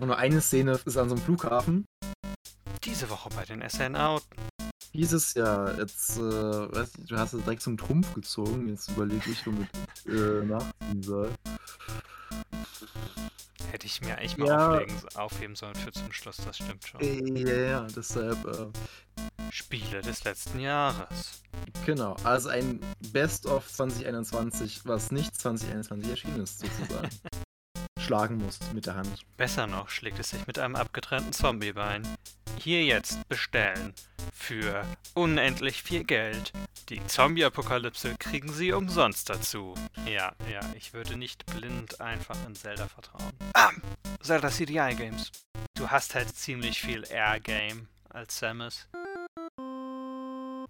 Ich mal nur eine Szene ist an so einem Flughafen. Diese Woche bei den SN Out. Dieses Jahr, jetzt, äh, weiß nicht, du hast es direkt zum Trumpf gezogen. Jetzt überlege ich, womit ich äh, nachziehen soll. Hätte ich mir eigentlich mal Ja. auflegen, aufheben sollen für zum Schluss, das stimmt schon. Äh, Ja, ja, deshalb, äh, Spiele des letzten Jahres. genau. Also ein Best of 2021, was nicht 2021 erschienen ist, sozusagen. Schlagen musst mit der Hand. Besser noch schlägt es sich mit einem abgetrennten Zombiebein. Hier jetzt bestellen. Für unendlich viel Geld. Die Zombie-Apokalypse kriegen Sie umsonst dazu. Ja, ja, ich würde nicht blind einfach in Zelda vertrauen. Ah! Zelda CDI Games. Du hast halt ziemlich viel Air-Game als Samus.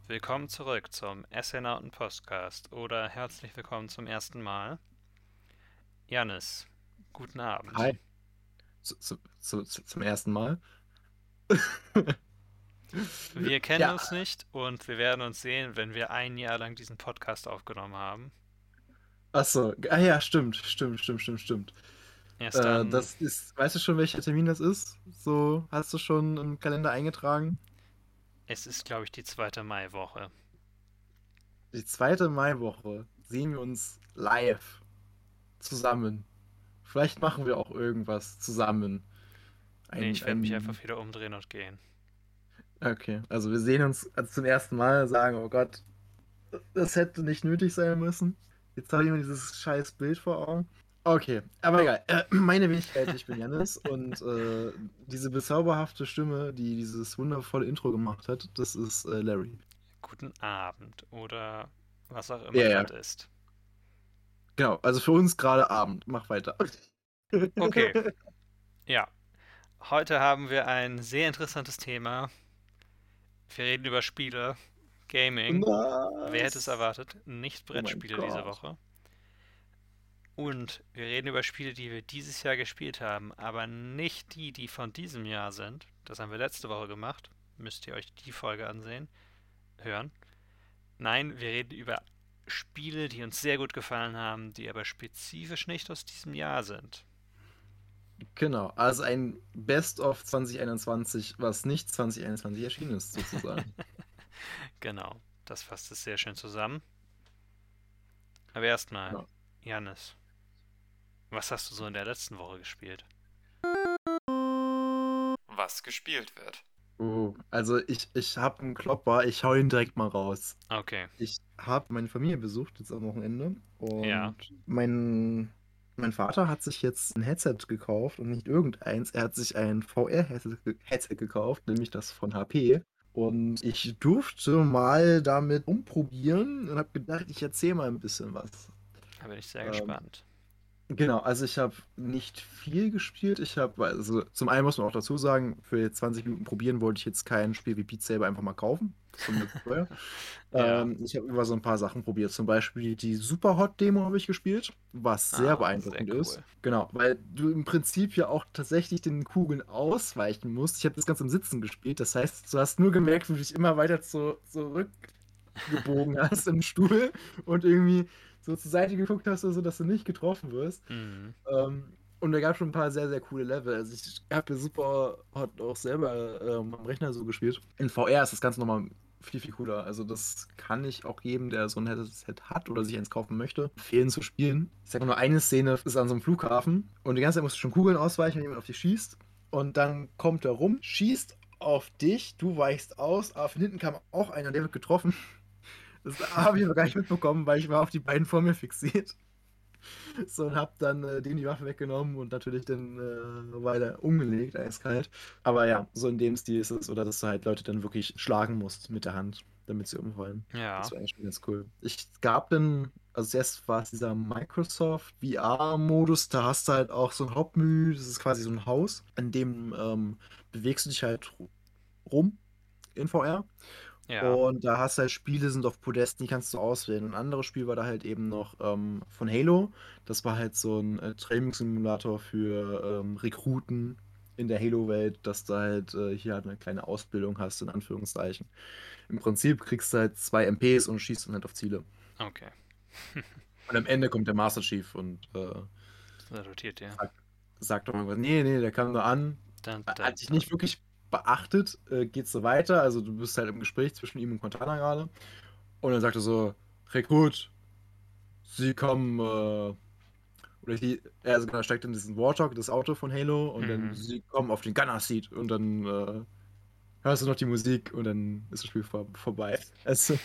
Willkommen zurück zum Essenauten Podcast oder herzlich willkommen zum ersten Mal. Janis, guten Abend. Hi. Zu, zu, zu, zu, zum ersten Mal. Wir kennen Ja. uns nicht und wir werden uns sehen, wenn wir ein Jahr lang diesen Podcast aufgenommen haben. Achso, ah ja, stimmt, stimmt, stimmt, stimmt, stimmt. Erst Äh, dann, das ist, weißt du schon, welcher Termin das ist? So, hast du schon im Kalender eingetragen? es ist, glaube ich, die zweite Maiwoche. Die zweite Maiwoche sehen wir uns live zusammen. Vielleicht machen wir auch irgendwas zusammen. Ein- Nee, ich werde mich ein- einfach wieder umdrehen und gehen. Okay, also wir sehen uns zum ersten Mal, sagen, oh Gott, das hätte nicht nötig sein müssen. Jetzt habe ich mir dieses scheiß Bild vor Augen. Okay, aber egal. Äh, meine Wenigkeit, ich bin Janis und äh, diese bezauberhafte Stimme, die dieses wundervolle Intro gemacht hat, das ist äh, Larry. Guten Abend oder was auch immer Ja, ja. gerade ist. Genau, also für uns gerade Abend. Mach weiter. Okay. Ja, heute haben wir ein sehr interessantes Thema. Wir reden über Spiele, Gaming. Wer hätte es erwartet? Nicht Oh Brettspiele diese Gott. Woche. Und wir reden über Spiele, die wir dieses Jahr gespielt haben, aber nicht die, die von diesem Jahr sind. Das haben wir letzte Woche gemacht. Müsst ihr euch die Folge ansehen, hören. Nein, wir reden über Spiele, die uns sehr gut gefallen haben, die aber spezifisch nicht aus diesem Jahr sind. Genau, also ein Best of 2021, was nicht 2021 erschienen ist, sozusagen. Genau, das fasst es sehr schön zusammen. Aber erstmal, Ja. Janis, was hast du so in der letzten Woche gespielt? was gespielt wird. Oh, also ich, ich habe einen Klopper, ich hau ihn direkt mal raus. Okay, Ich habe meine Familie besucht jetzt am Wochenende und Ja. mein, mein Vater hat sich jetzt ein Headset gekauft und nicht irgendeins. Er hat sich ein VR-Headset ge- Headset gekauft, nämlich das von HP. Und ich durfte mal damit umprobieren und habe gedacht, ich erzähle mal ein bisschen was. da bin ich sehr Ähm, gespannt. Genau, also ich habe nicht viel gespielt. Ich habe, also zum einen muss man auch dazu sagen, für 20 Minuten probieren wollte ich jetzt kein Spiel wie Beat Saber einfach mal kaufen. Ist. Ja. ähm, ich habe über so ein paar Sachen probiert. Zum Beispiel die Superhot-Demo habe ich gespielt, was sehr Ah, beeindruckend sehr ist. cool. Genau, weil du im Prinzip ja auch tatsächlich den Kugeln ausweichen musst. Ich habe das Ganze im Sitzen gespielt. Das heißt, du hast nur gemerkt, wie du dich immer weiter zu, zurückgebogen hast im Stuhl und irgendwie so zur Seite geguckt hast, so dass du nicht getroffen wirst. Mhm. Ähm, und da gab es schon ein paar sehr, sehr coole Level. Also ich habe super hat auch selber ähm, am Rechner so gespielt. In VR ist das Ganze nochmal viel, viel cooler. Also das kann ich auch jedem, der so ein Headset hat oder sich eins kaufen möchte, empfehlen zu spielen. Ich sag mal nur, eine Szene ist an so einem Flughafen und die ganze Zeit musst du schon Kugeln ausweichen, wenn jemand auf dich schießt. Und dann kommt er rum, schießt auf dich, du weichst aus, aber von hinten kam auch einer, der wird getroffen. Das habe ich aber gar nicht mitbekommen, weil ich war auf die beiden vor mir fixiert. So, und hab dann äh, dem die Waffe weggenommen und natürlich dann äh, weiter umgelegt, eiskalt. Aber ja, so in dem Stil ist es, oder dass du halt Leute dann wirklich schlagen musst mit der Hand, damit sie umfallen. Ja, Das war eigentlich schon ganz cool. Ich gab dann, also zuerst war es dieser Microsoft VR-Modus, da hast du halt auch so ein Hauptmenü, das ist quasi so ein Haus, in dem ähm, bewegst du dich halt rum in VR. Ja. Und da hast du halt Spiele, sind auf Podesten, die kannst du auswählen. Ein anderes Spiel war da halt eben noch ähm, von Halo. Das war halt so ein äh, Trainingssimulator für ähm, Rekruten in der Halo-Welt, dass du halt äh, hier halt eine kleine Ausbildung hast, in Anführungszeichen. Im Prinzip kriegst du halt zwei MPs und schießt dann halt auf Ziele. Okay. Und am Ende kommt der Master Chief und äh, rotiert ja. Zack. sagt doch irgendwas. Nee, nee, der kam nur an. Dun, dun, Hat sich nicht wirklich beachtet, äh, geht's so weiter. Also du bist halt im Gespräch zwischen ihm und Quintana gerade. Und dann sagt er so, Rekrut, sie kommen, äh, oder die, er also genau, steigt in diesen Warthog, das Auto von Halo, und dann Mhm. sie kommen auf den Gunner Seat und dann äh, hörst du noch die Musik und dann ist das Spiel vor, vorbei. Also,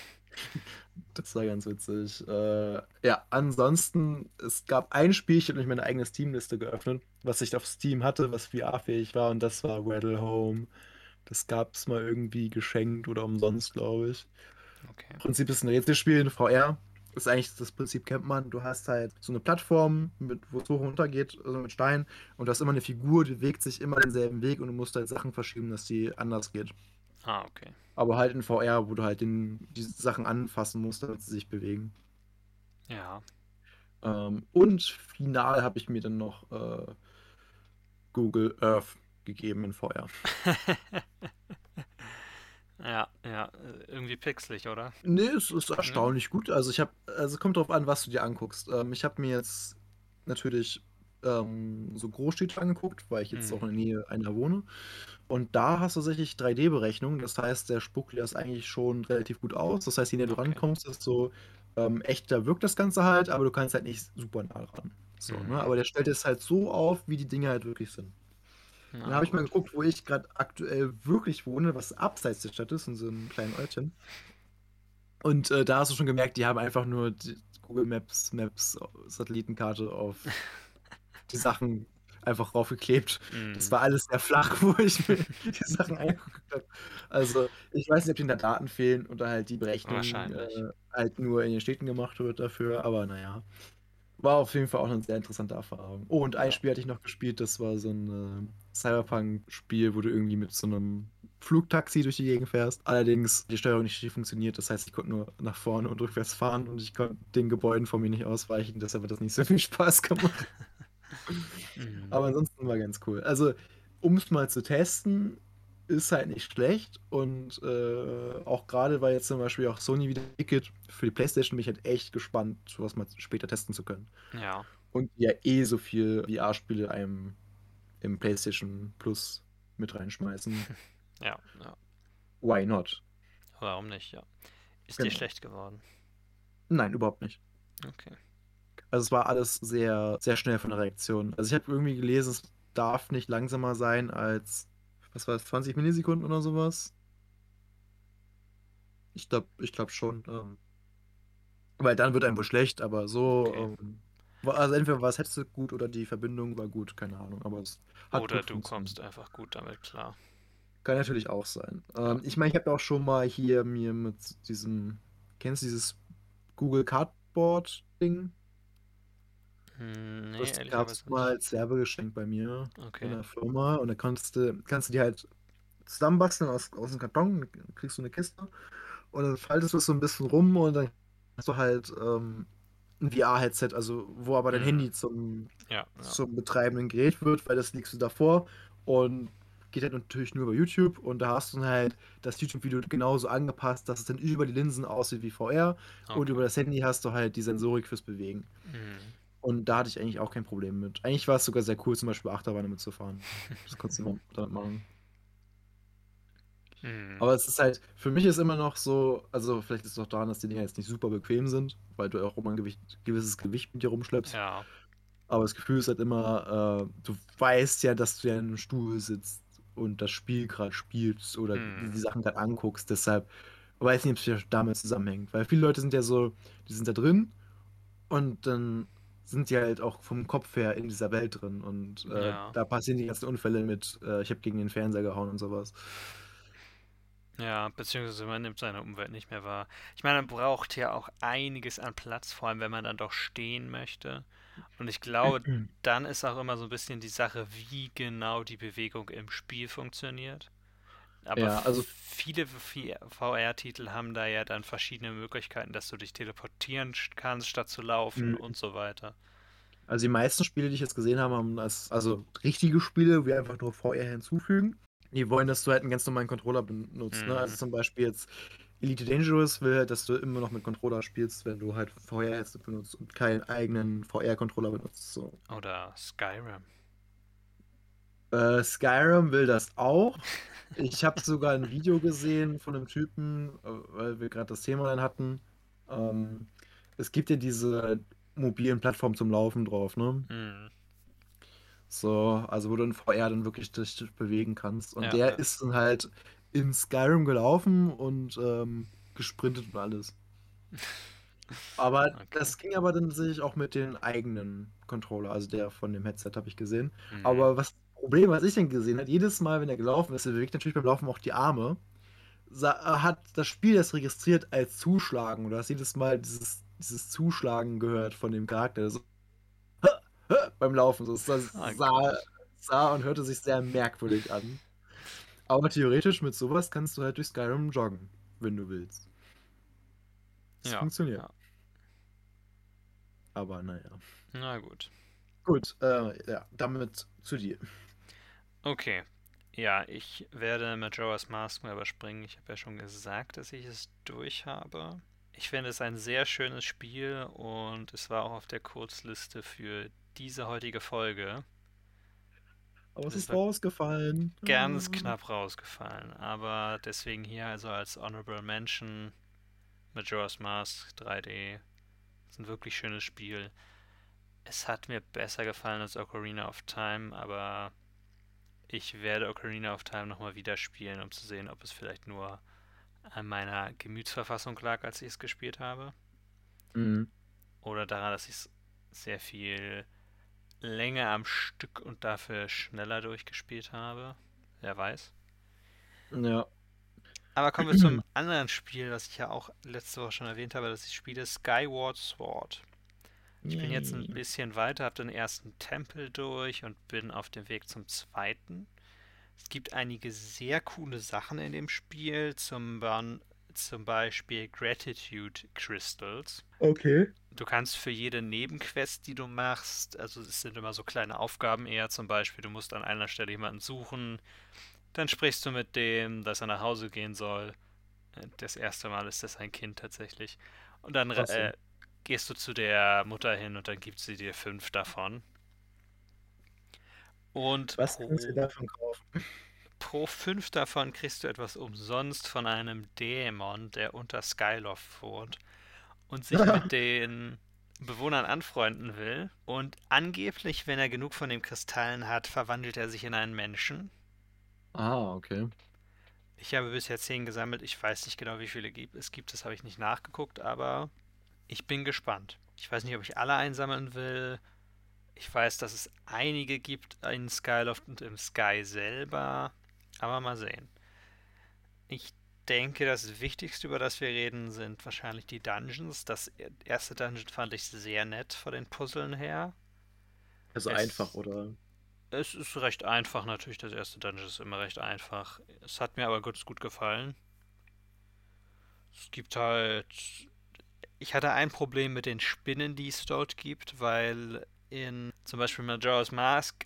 das war ganz witzig. Äh, ja, ansonsten, es gab ein Spielchen ich meine eigene Steam-Liste geöffnet, was ich auf Steam hatte, was VR-fähig war, und das war Rattle Home. Das gab es mal irgendwie geschenkt oder umsonst, glaube ich. Okay. Im Prinzip ist ein Rätselspiel in VR. Ist eigentlich das Prinzip, kennt man. Du hast halt so eine Plattform, mit, wo es hoch und runter geht, also mit Steinen. Und du hast immer eine Figur, die bewegt sich immer denselben Weg und du musst halt Sachen verschieben, dass die anders geht. Ah, okay. Aber halt in VR, wo du halt den, die Sachen anfassen musst, damit sie sich bewegen. Ja. Ähm, und final habe ich mir dann noch äh, Google Earth gegeben in VR. ja, ja. äh, Irgendwie pixelig, oder? Nee, es ist erstaunlich gut. Also ich habe, also es kommt drauf an, was du dir anguckst. Ähm, ich habe mir jetzt natürlich ähm, so Großstädte angeguckt, weil ich jetzt Mhm. auch in der Nähe einer wohne. Und da hast du tatsächlich 3D-Berechnung. Das heißt, der spuckt dir das eigentlich schon relativ gut aus. Das heißt, je näher du Okay. rankommst, desto ähm, echter wirkt das Ganze halt, aber du kannst halt nicht super nah ran. So, Mhm. ne? Aber der stellt es halt so auf, wie die Dinge halt wirklich sind. Ja, Dann habe ich mal geguckt, wo ich gerade aktuell wirklich wohne, was abseits der Stadt ist, in so einem kleinen Örtchen. Und äh, da hast du schon gemerkt, die haben einfach nur die Google Maps, Maps, Satellitenkarte auf die Sachen einfach raufgeklebt. Das Mhm. war alles sehr flach, wo ich mir die Sachen angeguckt habe. Also, ich weiß nicht, ob denen da Daten fehlen oder halt die Berechnung äh, halt nur in den Städten gemacht wird dafür, aber naja. War auf jeden Fall auch eine sehr interessante Erfahrung. Oh, und ein Ja. Spiel hatte ich noch gespielt, das war so ein äh, Cyberpunk-Spiel, wo du irgendwie mit so einem Flugtaxi durch die Gegend fährst. Allerdings die Steuerung nicht richtig funktioniert, das heißt, ich konnte nur nach vorne und rückwärts fahren und ich konnte den Gebäuden vor mir nicht ausweichen, deshalb hat das nicht so viel Spaß gemacht. Mhm. Aber ansonsten war ganz cool. Also, um es mal zu testen, ist halt nicht schlecht. Und äh, auch gerade, weil jetzt zum Beispiel auch Sony wieder ticket für die PlayStation, bin ich halt echt gespannt, sowas mal später testen zu können. Ja. Und ja eh so viel VR-Spiele einem im PlayStation Plus mit reinschmeißen. Ja, ja. Why not? Warum nicht, ja. Ist dir Genau. schlecht geworden? Nein, überhaupt nicht. Okay. Also es war alles sehr, sehr schnell von der Reaktion. Also ich habe irgendwie gelesen, es darf nicht langsamer sein als, was war es, 20 Millisekunden oder sowas. Ich glaube ich glaub schon. Ähm, weil dann wird einem wohl schlecht, aber so. Okay. Ähm, also entweder war das Headset gut oder die Verbindung war gut, keine Ahnung. Aber es hat Oder du kommst einfach gut damit klar. Kann natürlich auch sein. Ähm, ich meine, ich habe ja auch schon mal hier mir mit diesem, kennst du dieses Google Cardboard-Ding? Hm, nee, Das gab es mal als Werbegeschenk bei mir in Okay. der Firma und da kannst du, kannst du die halt zusammenbasteln aus, aus dem Karton, kriegst du eine Kiste und dann faltest du es so ein bisschen rum und dann hast du halt ähm, ein VR-Headset, also wo aber dein Mhm. Handy zum, Ja, ja. zum betreibenden Gerät wird, weil das legst du davor und geht halt natürlich nur über YouTube und da hast du dann halt das YouTube-Video genauso angepasst, dass es dann über die Linsen aussieht wie VR und Okay. über das Handy hast du halt die Sensorik fürs Bewegen. Mhm. Und da hatte ich eigentlich auch kein Problem mit. Eigentlich war es sogar sehr cool, zum Beispiel Achterbahn damit zu fahren. Das konntest du mal damit machen. Mhm. Aber es ist halt, für mich ist immer noch so, also vielleicht ist es auch daran, dass die Dinger jetzt nicht super bequem sind, weil du auch immer ein Gewicht, gewisses Gewicht mit dir rumschleppst. Ja. Aber das Gefühl ist halt immer, äh, du weißt ja, dass du ja in einem Stuhl sitzt und das Spiel gerade spielst oder Mhm. die Sachen gerade anguckst. Deshalb weiß ich nicht, ob es damit zusammenhängt. Weil viele Leute sind ja so, die sind da drin und dann sind die halt auch vom Kopf her in dieser Welt drin. Und äh, Ja. da passieren die ganzen Unfälle mit, äh, ich habe gegen den Fernseher gehauen und sowas. Ja, beziehungsweise man nimmt seine Umwelt nicht mehr wahr. Ich meine, man braucht ja auch einiges an Platz, vor allem wenn man dann doch stehen möchte. Und ich glaube, dann ist auch immer so ein bisschen die Sache, wie genau die Bewegung im Spiel funktioniert. Aber Ja, also- viele VR-Titel haben da ja dann verschiedene Möglichkeiten, dass du dich teleportieren kannst, statt zu laufen Mhm. und so weiter. Also die meisten Spiele, die ich jetzt gesehen habe, haben als, also richtige Spiele, wie einfach nur VR hinzufügen. Die wollen, dass du halt einen ganz normalen Controller benutzt. Ne? Mhm. Also zum Beispiel jetzt Elite Dangerous will halt, dass du immer noch mit Controller spielst, wenn du halt VR-Headset benutzt und keinen eigenen VR-Controller benutzt. So. Oder Skyrim. Äh, Skyrim will das auch. Ich habe sogar ein Video gesehen von einem Typen, äh, weil wir gerade das Thema dann hatten. Ähm, es gibt ja diese mobilen Plattformen zum Laufen drauf, ne? Hm. So, also wo du in VR dann wirklich dich bewegen kannst. Und Ja, der ja. ist dann halt in Skyrim gelaufen und ähm, gesprintet und alles. Aber Okay. das ging aber dann tatsächlich auch mit den eigenen Controller, also der von dem Headset habe ich gesehen. Mhm. Aber was Problem, was ich dann gesehen habe, jedes Mal, wenn er gelaufen ist, er bewegt natürlich beim Laufen auch die Arme, sa- hat das Spiel das registriert als Zuschlagen. Und du hast jedes Mal dieses, dieses Zuschlagen gehört von dem Charakter. So beim Laufen. So, es Ah, sah, sah und hörte sich sehr merkwürdig an. Aber theoretisch mit sowas kannst du halt durch Skyrim joggen, wenn du willst. Das Ja, funktioniert. ja. Aber naja. Na gut. Gut, äh, ja, damit zu dir. Okay. Ja, ich werde Majora's Mask mal überspringen. Ich habe ja schon gesagt, dass ich es durch habe. Ich finde es ein sehr schönes Spiel und es war auch auf der Kurzliste für diese heutige Folge. Aber es Das ist war ganz Ganz knapp rausgefallen, aber deswegen hier also als Honorable Mention Majora's Mask 3D. Ist ein wirklich schönes Spiel. Es hat mir besser gefallen als Ocarina of Time, aber ich werde Ocarina of Time nochmal wieder spielen, um zu sehen, ob es vielleicht nur an meiner Gemütsverfassung lag, als ich es gespielt habe. Mhm. Oder daran, dass ich es sehr viel länger am Stück und dafür schneller durchgespielt habe. Wer weiß. Ja. Aber kommen wir zum anderen Spiel, was ich ja auch letzte Woche schon erwähnt habe, dass ich spiele Skyward Sword. Ich bin jetzt ein bisschen weiter, habe den ersten Tempel durch und bin auf dem Weg zum zweiten. Es gibt einige sehr coole Sachen in dem Spiel, zum, zum Beispiel Gratitude Crystals. Okay. Du kannst für jede Nebenquest, die du machst, also es sind immer so kleine Aufgaben eher, zum Beispiel, du musst an einer Stelle jemanden suchen, dann sprichst du mit dem, dass er nach Hause gehen soll. Äh, Das erste Mal ist das ein Kind tatsächlich. Und dann äh, gehst du zu der Mutter hin und dann gibt sie dir fünf davon. Und Was pro, kannst du davon kaufen? pro fünf davon kriegst du etwas umsonst von einem Dämon, der unter Skyloft wohnt und sich mit den Bewohnern anfreunden will. Und angeblich, wenn er genug von den Kristallen hat, verwandelt er sich in einen Menschen. Ah, okay. Ich habe bisher zehn gesammelt. Ich weiß nicht genau, wie viele gibt- es gibt. Das habe ich nicht nachgeguckt, aber ich bin gespannt. Ich weiß nicht, ob ich alle einsammeln will. Ich weiß, dass es einige gibt in Skyloft und im Sky selber. Aber mal sehen. Ich denke, das Wichtigste, über das wir reden, sind wahrscheinlich die Dungeons. Das erste Dungeon fand ich sehr nett von den Puzzeln her. Also Es- einfach, oder? Es ist recht einfach natürlich. Das erste Dungeon ist immer recht einfach. Es hat mir aber ganz gut gefallen. Es gibt halt. Ich hatte ein Problem mit den Spinnen, die es dort gibt, weil in zum Beispiel Majora's Mask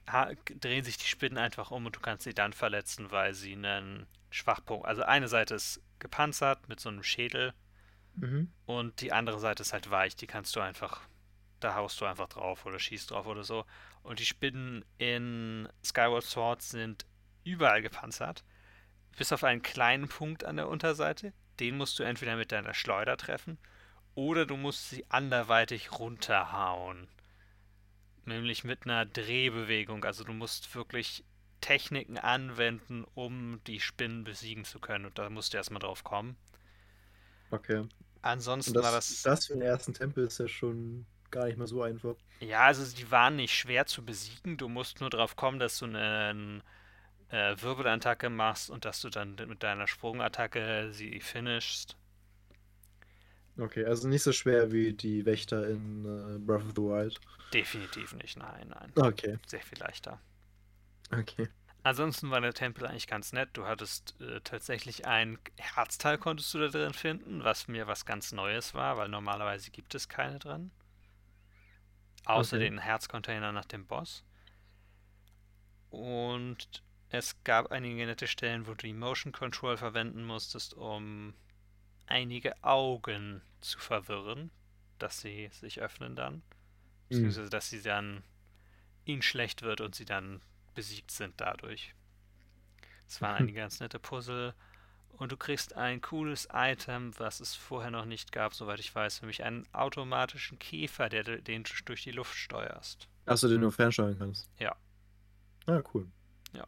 drehen sich die Spinnen einfach um und du kannst sie dann verletzen, weil sie einen Schwachpunkt. Also eine Seite ist gepanzert mit so einem Schädel Mhm. und die andere Seite ist halt weich. Die kannst du einfach. Da haust du einfach drauf oder schießt drauf oder so. Und die Spinnen in Skyward Sword sind überall gepanzert. Bis auf einen kleinen Punkt an der Unterseite. Den musst du entweder mit deiner Schleuder treffen oder du musst sie anderweitig runterhauen. Nämlich mit einer Drehbewegung. Also du musst wirklich Techniken anwenden, um die Spinnen besiegen zu können. Und da musst du erstmal drauf kommen. Okay. Ansonsten das, war das. das für den ersten Tempel ist ja schon gar nicht mehr so einfach. Ja, also die waren nicht schwer zu besiegen. Du musst nur drauf kommen, dass du eine äh, Wirbelattacke machst und dass du dann mit deiner Sprungattacke sie finishst. Okay, also nicht so schwer wie die Wächter in äh, Breath of the Wild. Definitiv nicht, nein, nein. Okay, Sehr viel leichter. okay. Ansonsten war der Tempel eigentlich ganz nett. Du hattest äh, tatsächlich ein Herzteil konntest du da drin finden, was mir was ganz Neues war, weil normalerweise gibt es keine drin. Außer Okay. den Herzcontainer nach dem Boss. Und es gab einige nette Stellen, wo du die Motion Control verwenden musstest, um einige Augen zu verwirren, dass sie sich öffnen dann. Beziehungsweise, dass sie dann ihnen schlecht wird und sie dann besiegt sind dadurch. Es waren einige ganz nette Puzzle und du kriegst ein cooles Item, was es vorher noch nicht gab, soweit ich weiß, nämlich einen automatischen Käfer, der, den du durch die Luft steuerst. Achso, den du fernsteuern kannst. Ja. Ah, cool. Ja.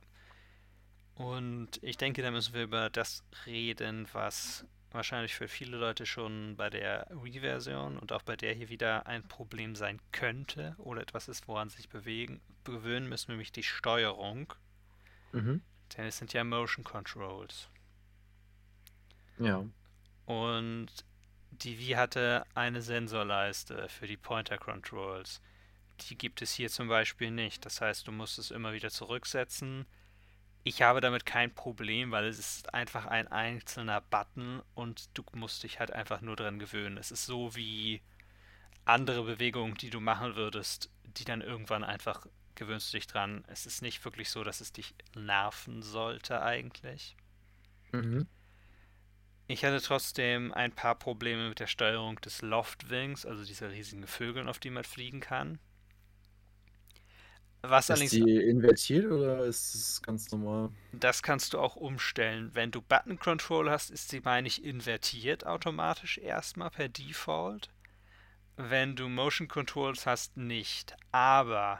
Und ich denke, da müssen wir über das reden, was wahrscheinlich für viele Leute schon bei der Wii-Version und auch bei der hier wieder ein Problem sein könnte oder etwas ist, woran sich bewegen, gewöhnen müssen, nämlich die Steuerung. Mhm. Denn es sind ja Motion Controls. Ja. Und die Wii hatte eine Sensorleiste für die Pointer Controls. Die gibt es hier zum Beispiel nicht. Das heißt, du musst es immer wieder zurücksetzen. Ich habe damit kein Problem, weil es ist einfach ein einzelner Button und du musst dich halt einfach nur dran gewöhnen. Es ist so wie andere Bewegungen, die du machen würdest, die dann irgendwann einfach gewöhnst du dich dran. Es ist nicht wirklich so, dass es dich nerven sollte eigentlich. Mhm. Ich hatte trotzdem ein paar Probleme mit der Steuerung des Loftwings, also dieser riesigen Vögeln, auf die man fliegen kann. Was Ist allerdings, die invertiert oder ist es ganz normal? das kannst du auch umstellen. Wenn du Button Control hast, ist sie, meine ich, invertiert automatisch erstmal per Default. Wenn du Motion Controls hast, nicht. Aber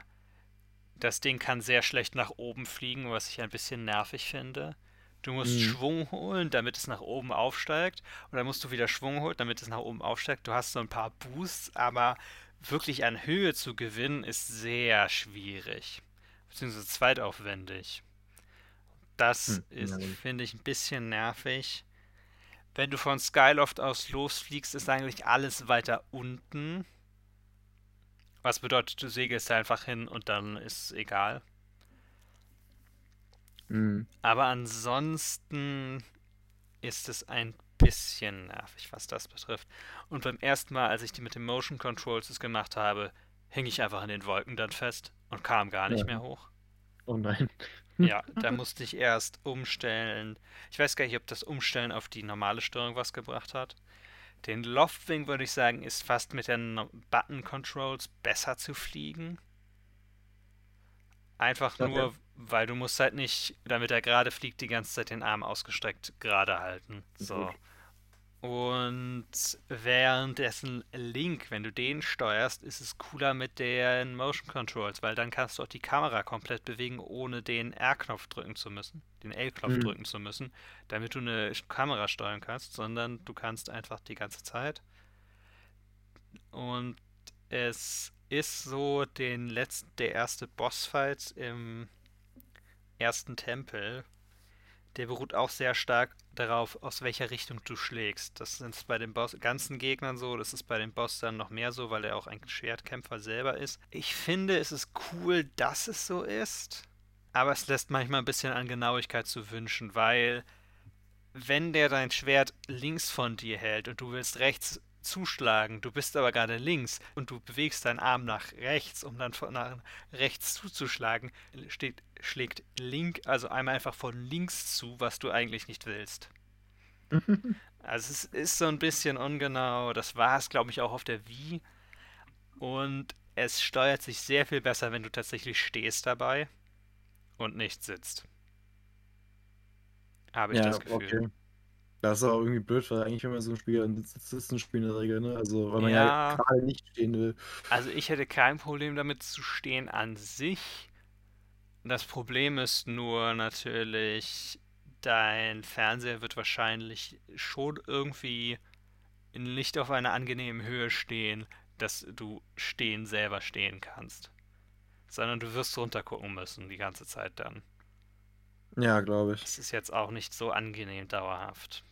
das Ding kann sehr schlecht nach oben fliegen, was ich ein bisschen nervig finde. Du musst Mhm. Schwung holen, damit es nach oben aufsteigt. Und dann musst du wieder Schwung holen, damit es nach oben aufsteigt. Du hast so ein paar Boosts, aber wirklich an Höhe zu gewinnen, ist sehr schwierig. Beziehungsweise zweitaufwendig. Das Hm, ist, finde ich, ein bisschen nervig. Wenn du von Skyloft aus losfliegst, ist eigentlich alles weiter unten. Was bedeutet, du segelst einfach hin und dann ist es egal. Mhm. Aber ansonsten ist es ein bisschen nervig, was das betrifft. Und beim ersten Mal, als ich die mit den Motion Controls gemacht habe, hing ich einfach in den Wolken dann fest und kam gar nicht Ja. mehr hoch. Oh nein. Ja, da musste ich erst umstellen. Ich weiß gar nicht, ob das Umstellen auf die normale Steuerung was gebracht hat. Den Loftwing würde ich sagen, ist fast mit den Button Controls besser zu fliegen. Einfach Okay. nur, weil du musst halt nicht, damit er gerade fliegt, die ganze Zeit den Arm ausgestreckt gerade halten. So. Gut. Und währenddessen Link, wenn du den steuerst, ist es cooler mit den Motion Controls, weil dann kannst du auch die Kamera komplett bewegen, ohne den R-Knopf drücken zu müssen, den L-Knopf Mhm. drücken zu müssen, damit du eine Kamera steuern kannst, sondern du kannst einfach die ganze Zeit. Und es ist so, den letzten, der erste Bossfight im ersten Tempel, der beruht auch sehr stark darauf, aus welcher Richtung du schlägst. Das ist bei den Boss ganzen Gegnern so, das ist bei den Boss dann noch mehr so, weil er auch ein Schwertkämpfer selber ist. Ich finde, es ist cool, dass es so ist, aber es lässt manchmal ein bisschen an Genauigkeit zu wünschen, weil wenn der dein Schwert links von dir hält und du willst rechts zuschlagen, du bist aber gerade links und du bewegst deinen Arm nach rechts, um dann von nach rechts zuzuschlagen, steht, schlägt Link also einmal einfach von links zu, was du eigentlich nicht willst. Also es ist so ein bisschen ungenau. Das war es, glaube ich, auch auf der Wii. Und es steuert sich sehr viel besser, wenn du tatsächlich stehst dabei und nicht sitzt. Habe ich ja, das Gefühl. okay. Das ist aber irgendwie blöd, weil eigentlich, wenn man so ein Spiel an Sitzen spielt in der Regel, ne? Also, weil man ja, Ja. gerade nicht stehen will. Also ich hätte kein Problem damit zu stehen an sich. Das Problem ist nur natürlich, dein Fernseher wird wahrscheinlich schon irgendwie nicht auf einer angenehmen Höhe stehen, dass du stehen selber stehen kannst. Sondern du wirst runtergucken müssen die ganze Zeit dann. Ja, glaube ich. Das ist jetzt auch nicht so angenehm dauerhaft.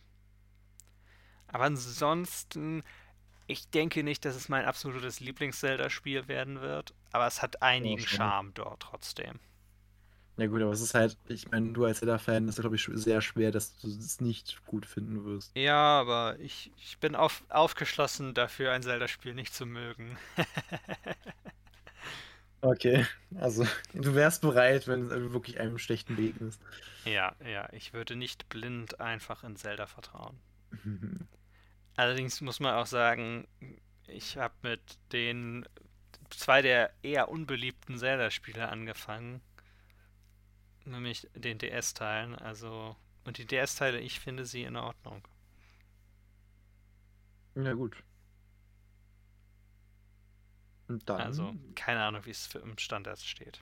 Aber ansonsten, ich denke nicht, dass es mein absolutes Lieblings-Zelda-Spiel werden wird, aber es hat einigen. Charme dort trotzdem. Ja gut, aber es ist halt, ich meine, du als Zelda-Fan ist glaube ich sehr schwer, dass du es nicht gut finden wirst. Ja, aber ich, ich bin auf, aufgeschlossen dafür, ein Zelda-Spiel nicht zu mögen. Okay, also du wärst bereit, wenn es wirklich einem schlechten begegnest. Ja, ja, ich würde nicht blind einfach in Zelda vertrauen. Allerdings muss man auch sagen, ich habe mit den zwei der eher unbeliebten Zelda-Spiele angefangen. nämlich den DS-Teilen. Also, und die DS-Teile, ich finde sie in Ordnung. Ja, gut. Und dann. Also, keine Ahnung, wie es für im Stand erst steht.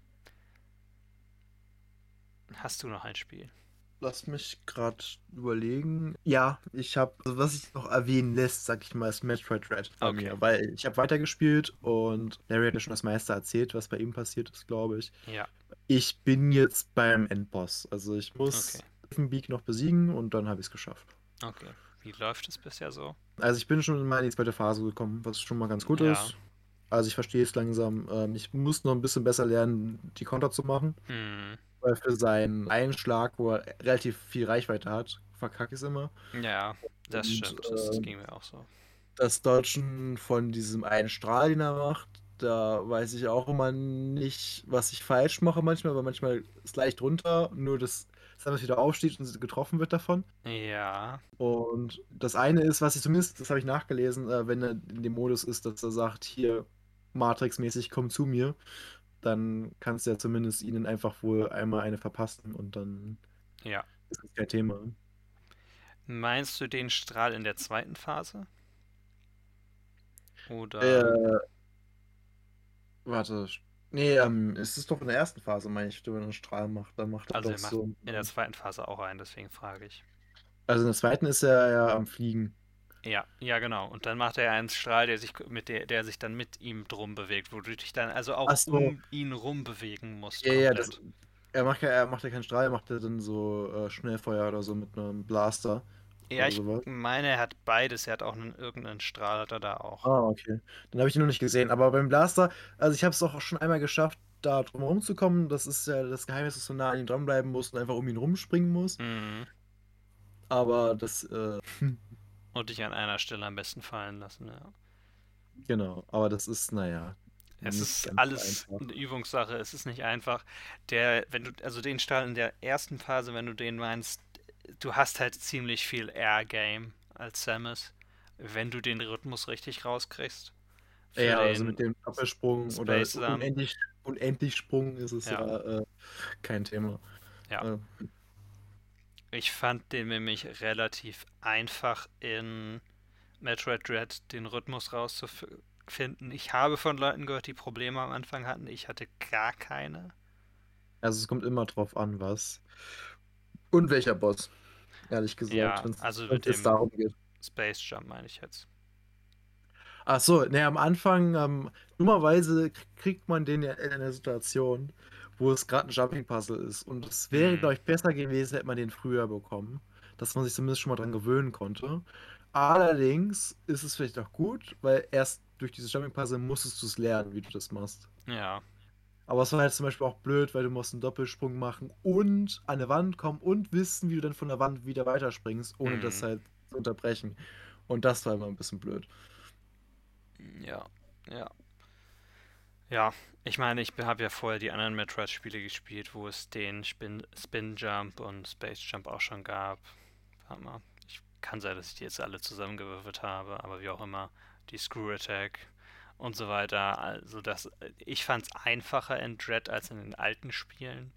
Hast du noch ein Spiel? Lass mich gerade überlegen. Ja, ich habe, also was ich noch erwähnen lässt, sag ich mal, ist Metroid Red bei Okay. mir, weil ich habe weitergespielt und Larry hat ja schon das meiste erzählt, was bei ihm passiert ist, glaube ich. Ja, Ich bin jetzt beim Endboss, also ich muss Okay. Beak noch besiegen und dann habe ich es geschafft. okay. Wie läuft es bisher so? Also ich bin schon mal in die zweite Phase gekommen, was schon mal ganz gut Ja. ist. Also ich verstehe es langsam. Ähm, ich muss noch ein bisschen besser lernen, die Konter zu machen. Hm. Weil für seinen Einschlag, wo er relativ viel Reichweite hat, verkacke ich es immer. Ja, das Und, stimmt. Das ähm, ging mir auch so. Das Dodgen von diesem einen Strahl, den er macht, da weiß ich auch immer nicht, was ich falsch mache manchmal, weil manchmal ist leicht runter, nur dass es einfach wieder aufsteht und getroffen wird davon. Ja, Und das eine ist, was ich zumindest, das habe ich nachgelesen, äh, wenn er in dem Modus ist, dass er sagt, hier Matrix-mäßig, komm zu mir, dann kannst du ja zumindest ihnen einfach wohl einmal eine verpassen und dann ja. ist das kein Thema. Meinst du den Strahl in der zweiten Phase? Oder? Äh, warte. Nee, ähm, es ist doch in der ersten Phase, meine ich, wenn er einen Strahl macht, dann macht er Also doch er macht so. in der zweiten Phase auch ein, deswegen frage ich. Also in der zweiten ist er ja am Fliegen. Ja, ja, genau. Und dann macht er einen Strahl, der sich mit der, der sich dann mit ihm drum bewegt, wo du dich dann also auch so. um ihn rum bewegen musst. Ja, ja, das, er macht ja, er macht ja keinen Strahl, er macht ja dann so äh, Schnellfeuer oder so mit einem Blaster. Ja, ich sowas. meine, er hat beides. Er hat auch einen, irgendeinen Strahl, hat er da auch. Ah, okay. Dann habe ich ihn noch nicht gesehen. Aber beim Blaster, also ich habe es auch schon einmal geschafft, da drum rumzukommen. Das ist ja das Geheimnis, dass du nah an ihm dranbleiben musst und einfach um ihn rumspringen musst. Mhm. Aber das, äh, Und dich an einer Stelle am besten fallen lassen, ja. genau. Aber das ist, naja. Es ist alles einfach. eine Übungssache, es ist nicht einfach. Der, wenn du, also den Strahl in der ersten Phase, wenn du den meinst, du hast halt ziemlich viel Air-Game als Samus, wenn du den Rhythmus richtig rauskriegst. Ja, also mit dem Doppelsprung oder unendlich, unendlich Sprung ist es ja, Ja. äh, kein Thema. Ja. Äh, Ich fand den nämlich relativ einfach in Metroid Dread den Rhythmus rauszufinden. Ich habe von Leuten gehört, die Probleme am Anfang hatten. Ich hatte gar keine. also es kommt immer drauf an, was. Und welcher Boss. Ehrlich gesagt, Ja, also mit dem- darum geht. Space Jump meine ich jetzt. Ach so, ne, am Anfang, ähm, dummerweise kriegt man den ja in einer Situation, wo es gerade ein Jumping-Puzzle ist. Und es wäre, Mhm. glaube ich, besser gewesen, hätte man den früher bekommen. Dass man sich zumindest schon mal dran gewöhnen konnte. Allerdings ist es vielleicht auch gut, weil erst durch dieses Jumping-Puzzle musstest du es lernen, wie du das machst. Ja, Aber es war halt zum Beispiel auch blöd, weil du musst einen Doppelsprung machen und an eine Wand kommen und wissen, wie du dann von der Wand wieder weiterspringst, ohne Mhm. das halt zu unterbrechen. Und das war immer ein bisschen blöd. ja, ja. Ja, ich meine, ich habe ja vorher die anderen Metroid-Spiele gespielt, wo es den Spin, Spin Jump und Space Jump auch schon gab. Warte mal, ich kann sein, dass ich die jetzt alle zusammengewürfelt habe, aber wie auch immer, die Screw Attack und so weiter. Also das, ich fand es einfacher in Dread als in den alten Spielen.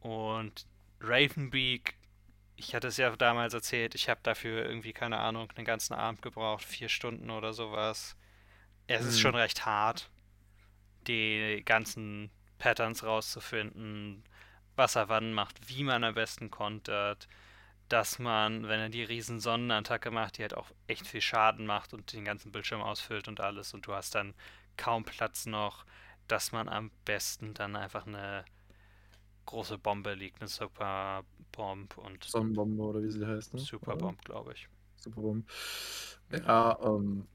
Und Ravenbeak, ich hatte es ja damals erzählt, ich habe dafür irgendwie, keine Ahnung, einen ganzen Abend gebraucht, vier Stunden oder sowas. Es ist Mhm. schon recht hart, die ganzen Patterns rauszufinden, was er wann macht, wie man am besten kontert, dass man, wenn er die riesen Sonnenattacke macht, die halt auch echt viel Schaden macht und den ganzen Bildschirm ausfüllt und alles und du hast dann kaum Platz noch, dass man am besten dann einfach eine große Bombe liegt, eine Super Bomb und Sonnenbombe oder wie sie heißt, ne? Super Oder? Bomb, glaube ich. Superbomb. Ja, ähm.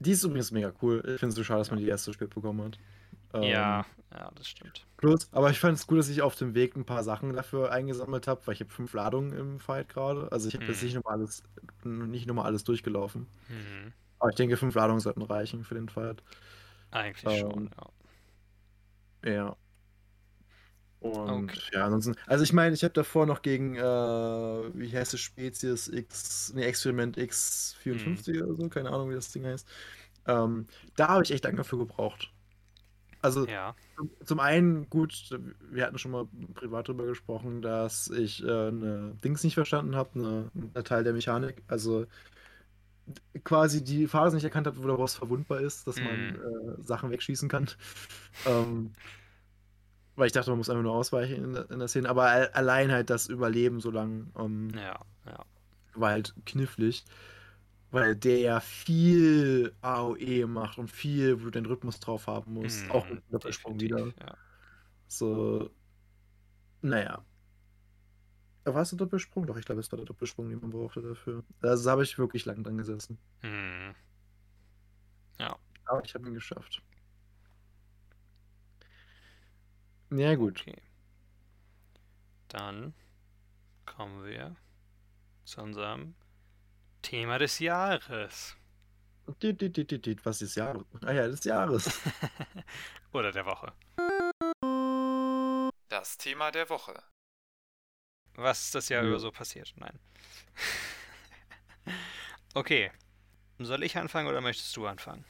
Die ist übrigens mega cool. Ich finde es so schade, dass man die erste spät bekommen hat. Ähm, Ja, ja, das stimmt. Plus, aber ich fand es gut, dass ich auf dem Weg ein paar Sachen dafür eingesammelt habe, weil ich habe fünf Ladungen im Fight gerade. Also ich habe jetzt Mhm. nicht nochmal alles, nicht nochmal alles durchgelaufen. Mhm. Aber ich denke, fünf Ladungen sollten reichen für den Fight. Eigentlich schon, Ähm, ja. Ja. Und Okay. ja, ansonsten, also ich meine, ich habe davor noch gegen, äh, wie heißt es, Spezies X, nee, Experiment X54 oder so, keine Ahnung, wie das Ding heißt. Ähm, da habe ich echt lange dafür gebraucht. Also Ja. zum, einen, gut, wir hatten schon mal privat drüber gesprochen, dass ich äh, eine Dings nicht verstanden habe, eine, eine Teil der Mechanik. Also quasi die Phase nicht erkannt hat, wo der Boss verwundbar ist, dass man Mhm. äh, Sachen wegschießen kann. ähm, weil ich dachte, man muss einfach nur ausweichen in, der- in der Szene. Aber al- allein halt das Überleben so lang ähm, Ja, ja. war halt knifflig. Weil der ja viel AOE macht und viel, wo du den Rhythmus drauf haben musst. auch mit dem Doppelsprung wieder. Ja. So, naja. War es der Doppelsprung? Doch, ich glaube, es war der Doppelsprung, den man brauchte dafür. Also da habe ich wirklich lang dran gesessen. Mhm. Aber ich habe ihn geschafft. Ja, gut. Okay. Dann kommen wir zu unserem Thema des Jahres. Was ist Jahres? Ah ja, des Jahres. Oder der Woche. Das Thema der Woche. Was ist das Jahr Ja. über so passiert? Nein. okay. Soll ich anfangen oder möchtest du anfangen?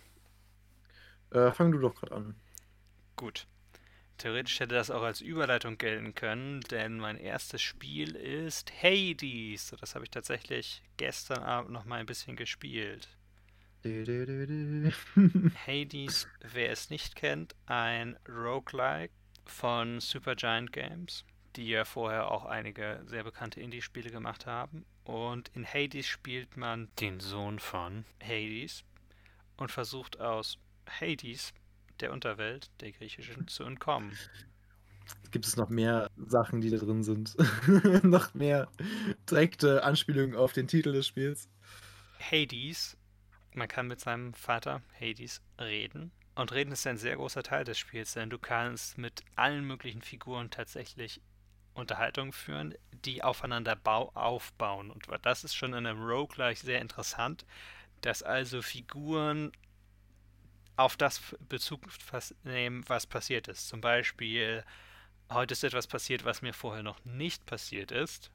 äh, fang du doch gerade an. Gut. Theoretisch hätte das auch als Überleitung gelten können, denn mein erstes Spiel ist Hades. Das habe ich tatsächlich gestern Abend noch mal ein bisschen gespielt. Hades, wer es nicht kennt, ein Roguelike von Supergiant Games, die ja vorher auch einige sehr bekannte Indie-Spiele gemacht haben. Und in Hades spielt man den Sohn von Hades und versucht aus Hades, der Unterwelt, der griechischen, zu entkommen. Gibt es noch mehr Sachen, die da drin sind? noch mehr direkte Anspielungen auf den Titel des Spiels? Hades, man kann mit seinem Vater Hades reden. Und reden ist ein sehr großer Teil des Spiels, denn du kannst mit allen möglichen Figuren tatsächlich Unterhaltungen führen, die aufeinander bau aufbauen. Und das ist schon in einem Roguelike sehr interessant, dass also Figuren auf das Bezug nehmen, was passiert ist. Zum Beispiel, heute ist etwas passiert, was mir vorher noch nicht passiert ist.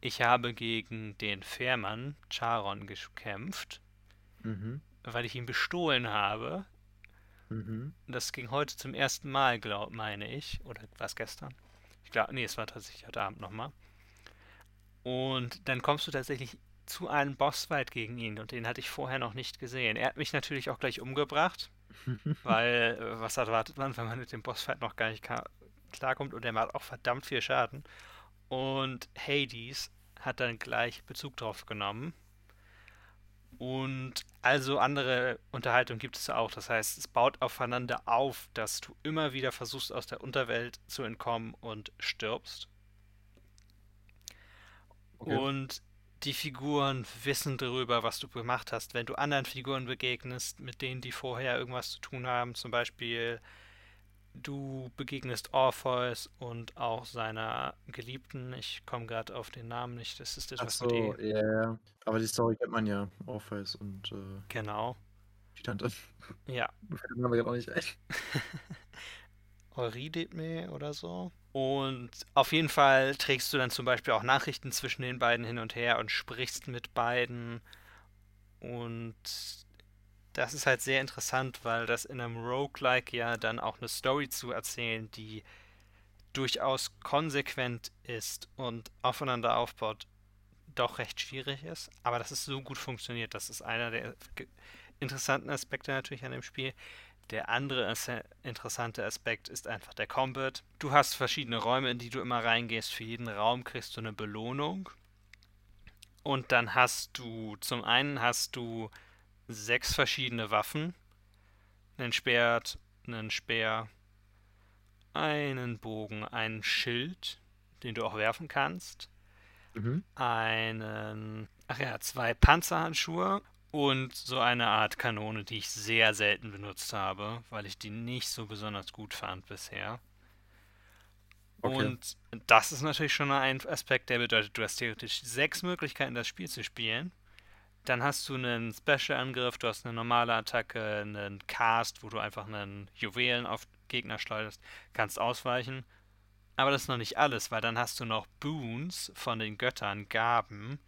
Ich habe gegen den Fährmann Charon gekämpft, Mhm. weil ich ihn bestohlen habe. Mhm. Das ging heute zum ersten Mal, glaub, meine ich. Oder war es gestern? Ich glaube, nee, es war tatsächlich heute Abend nochmal. Und dann kommst du tatsächlich zu einem Bossfight gegen ihn und den hatte ich vorher noch nicht gesehen. Er hat mich natürlich auch gleich umgebracht, weil äh, was erwartet man, wenn man mit dem Bossfight noch gar nicht klarkommt und er macht auch verdammt viel Schaden. Und Hades hat dann gleich Bezug drauf genommen. Und also andere Unterhaltung gibt es auch. Das heißt, es baut aufeinander auf, dass du immer wieder versuchst, aus der Unterwelt zu entkommen und stirbst. Okay. Und die Figuren wissen darüber, was du gemacht hast. Wenn du anderen Figuren begegnest, mit denen die vorher irgendwas zu tun haben, zum Beispiel du begegnest Orpheus und auch seiner Geliebten. Ich komme gerade auf den Namen nicht. Das ist Ach etwas so, ja, ja. Aber die Story kennt man ja. Orpheus und äh, Genau. die Tante. Ja. Mir fällt der Name gerade auch nicht ein. Eurideme oder so. Und auf jeden Fall trägst du dann zum Beispiel auch Nachrichten zwischen den beiden hin und her und sprichst mit beiden. Und das ist halt sehr interessant, weil das in einem Roguelike ja dann auch eine Story zu erzählen, die durchaus konsequent ist und aufeinander aufbaut, doch recht schwierig ist. Aber dass es so gut funktioniert, das ist einer der interessanten Aspekte natürlich an dem Spiel. Der andere interessante Aspekt ist einfach der Combat. Du hast verschiedene Räume, in die du immer reingehst. Für jeden Raum kriegst du eine Belohnung. Und dann hast du, zum einen hast du sechs verschiedene Waffen. Einen Schwert, einen Speer, einen Bogen, einen Schild, den du auch werfen kannst Mhm. einen, ach ja, zwei Panzerhandschuhe und so eine Art Kanone, die ich sehr selten benutzt habe, weil ich die nicht so besonders gut fand bisher. Okay. Und das ist natürlich schon ein Aspekt, der bedeutet, du hast theoretisch sechs Möglichkeiten, das Spiel zu spielen. Dann hast du einen Special-Angriff, du hast eine normale Attacke, einen Cast, wo du einfach einen Juwelen auf Gegner schleuderst, kannst ausweichen. Aber das ist noch nicht alles, weil dann hast du noch Boons von den Göttern, Gaben,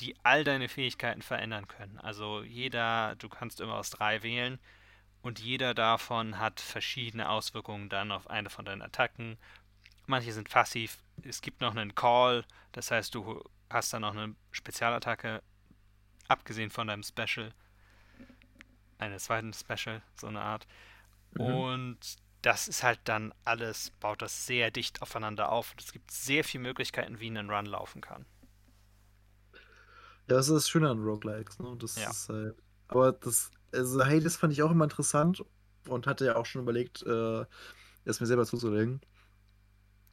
die all deine Fähigkeiten verändern können. Also jeder, du kannst immer aus drei wählen Und jeder davon hat verschiedene Auswirkungen dann auf eine von deinen Attacken. Manche sind passiv. Es gibt noch einen Call, das heißt, du hast dann noch eine Spezialattacke, abgesehen von deinem Special. Eine zweiten Special, so eine Art. Mhm. Und das ist halt dann alles, baut das sehr dicht aufeinander auf. Und es gibt sehr viele Möglichkeiten, wie ein Run laufen kann. Ja, das ist das Schöne an Roguelikes, ne? Das ja. ist halt. Aber das, also Hades fand ich auch immer interessant und hatte ja auch schon überlegt, äh, es mir selber zuzulegen.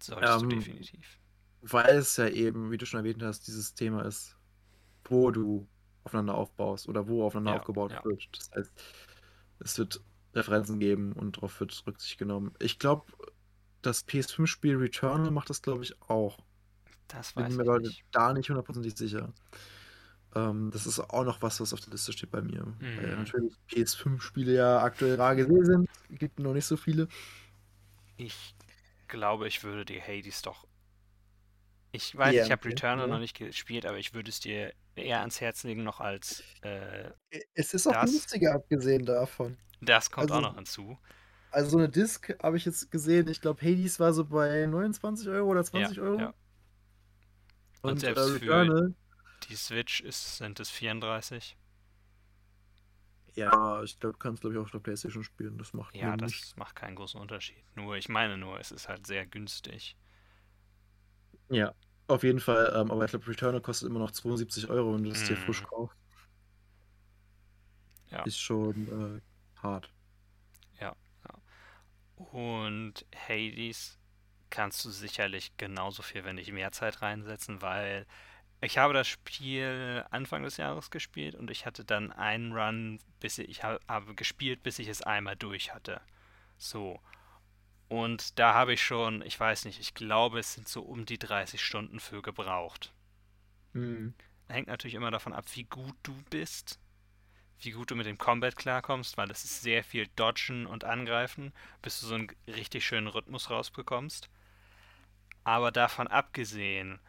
Solltest ähm, du definitiv. Weil es ja eben, wie du schon erwähnt hast, dieses Thema ist, wo du aufeinander aufbaust oder wo aufeinander ja, aufgebaut ja. wird. Das heißt, es wird Referenzen geben und darauf wird Rücksicht genommen. Ich glaube, das PS5-Spiel Returnal macht das, glaube ich, auch. Das weiß Bin ich mir nicht. da nicht hundertprozentig sicher. Ähm, das ist auch noch was, was auf der Liste steht bei mir. Mhm. Weil natürlich PS5-Spiele ja aktuell rar gesehen sind. Gibt noch nicht so viele. Ich glaube, ich würde dir Hades doch. Ich weiß, yeah, ich habe. Returnal ja. noch nicht gespielt, aber ich würde es dir eher ans Herz legen, noch als. Äh, es ist auch das. günstiger, abgesehen davon. Das kommt also, auch noch hinzu. Also, so eine Disc habe ich jetzt gesehen. Ich glaube, Hades war so bei 29 Euro oder 20 ja, Euro. Ja. Und, Und selbst äh, Returnal, die Switch ist, sind es 34. Ja, ich glaube, du kannst glaube ich auch auf der Playstation spielen. Das macht Ja, das nicht. macht keinen großen Unterschied. Nur, ich meine nur, es ist halt sehr günstig. Ja, auf jeden Fall. Ähm, aber ich glaube, Returnal kostet immer noch 72 Euro, wenn du es mm. dir frisch mhm. kaufst. Ja. Ist schon äh, hart. Ja, ja. Und Hades kannst du sicherlich genauso viel, wenn nicht mehr Zeit reinsetzen, weil ich habe das Spiel Anfang des Jahres gespielt und ich hatte dann einen Run, bis ich, ich habe gespielt, bis ich es einmal durch hatte. So. Und da habe ich schon, ich weiß nicht, ich glaube, es sind so um die 30 Stunden für gebraucht. Mhm. Hängt natürlich immer davon ab, wie gut du bist, wie gut du mit dem Combat klarkommst, weil es ist sehr viel Dodgen und Angreifen, bis du so einen richtig schönen Rhythmus rausbekommst. Aber davon abgesehen,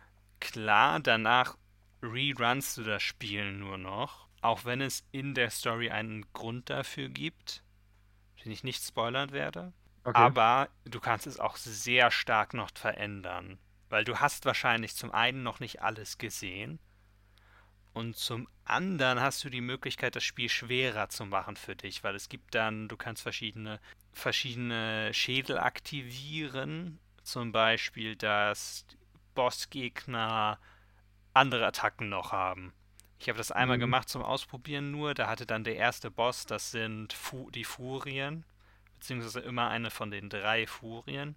Klar, danach rerunst du das Spiel nur noch, auch wenn es in der Story einen Grund dafür gibt, den ich nicht spoilern werde. Okay. Aber du kannst es auch sehr stark noch verändern, weil du hast wahrscheinlich zum einen noch nicht alles gesehen und zum anderen hast du die Möglichkeit, das Spiel schwerer zu machen für dich, weil es gibt dann, du kannst verschiedene, verschiedene Schädel aktivieren, zum Beispiel, dass Bossgegner andere Attacken noch haben. Ich habe das einmal mhm. gemacht zum Ausprobieren nur. Da hatte dann der erste Boss, das sind Fu die Furien, beziehungsweise immer eine von den drei Furien.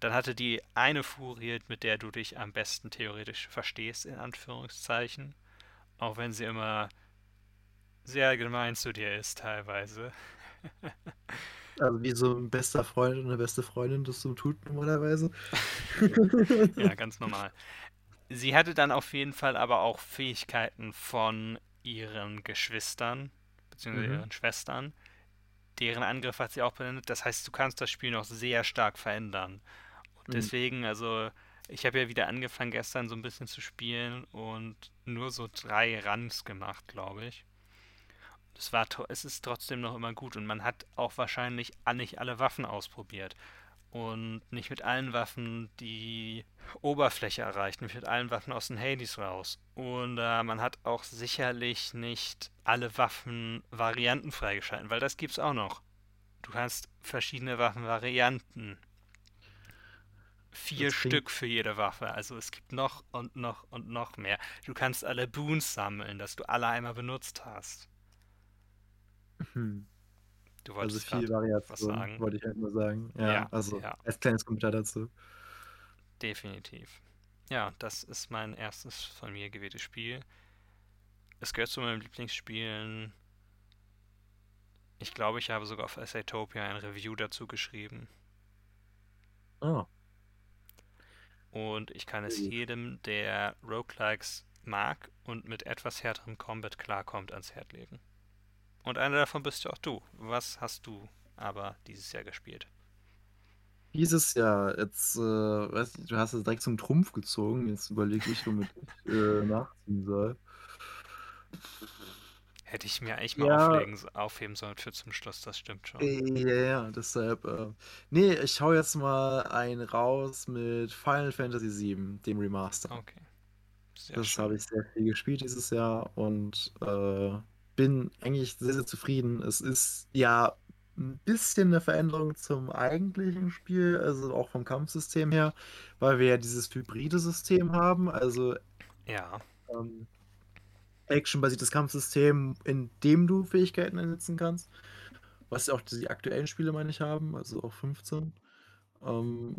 Dann hatte die eine Furie, mit der du dich am besten theoretisch verstehst, in Anführungszeichen. Auch wenn sie immer sehr gemein zu dir ist, teilweise. Also wie so ein bester Freund und eine beste Freundin das so tut normalerweise. ja, ganz normal. Sie hatte dann auf jeden Fall aber auch Fähigkeiten von ihren Geschwistern, beziehungsweise mhm. ihren Schwestern. Deren Angriff hat sie auch benannt. Das heißt, du kannst das Spiel noch sehr stark verändern. Und mhm. deswegen, also, ich habe ja wieder angefangen gestern so ein bisschen zu spielen und nur so drei Runs gemacht, glaube ich es, war es ist trotzdem noch immer gut und man hat auch wahrscheinlich nicht alle Waffen ausprobiert und nicht mit allen Waffen die Oberfläche erreicht, nicht mit allen Waffen aus den Hades raus. Und äh, man hat auch sicherlich nicht alle Waffen Varianten freigeschalten, weil das gibt es auch noch. Du hast verschiedene Waffenvarianten. Vier Stück für jede Waffe. Also es gibt noch und noch und noch mehr. Du kannst alle Boons sammeln, dass du alle einmal benutzt hast. Hm. Du also wolltest also viel Variation, was sagen. wollte ich halt nur sagen. Ja, ja also ja. als kleines Kommentar dazu. Definitiv. Ja, das ist mein erstes von mir gewähltes Spiel. Es gehört zu meinen Lieblingsspielen. Ich glaube, ich habe sogar auf Essaytopia ein Review dazu geschrieben. Oh. Und ich kann es jedem, der Roguelikes mag und mit etwas härterem Combat klarkommt, ans Herz legen. Und einer davon bist ja auch du. Was hast du aber dieses Jahr gespielt? Dieses Jahr, jetzt, äh, weißt du, du hast es direkt zum Trumpf gezogen. Jetzt überlege ich, womit ich äh, nachziehen soll. Hätte ich mir eigentlich mal Ja. auflegen, aufheben sollen für zum Schluss, das stimmt schon. Ja, ja, deshalb. Äh, nee, ich hau jetzt mal einen raus mit Final Fantasy VII, dem Remaster. Okay. Sehr Das habe ich sehr viel gespielt dieses Jahr und äh, bin eigentlich sehr, sehr zufrieden. Es ist ja ein bisschen eine Veränderung zum eigentlichen Spiel, also auch vom Kampfsystem her, weil wir ja dieses hybride System haben, also Ja. ähm, actionbasiertes Kampfsystem, in dem du Fähigkeiten einsetzen kannst, was auch die aktuellen Spiele, meine ich, haben, also auch 15. Ähm,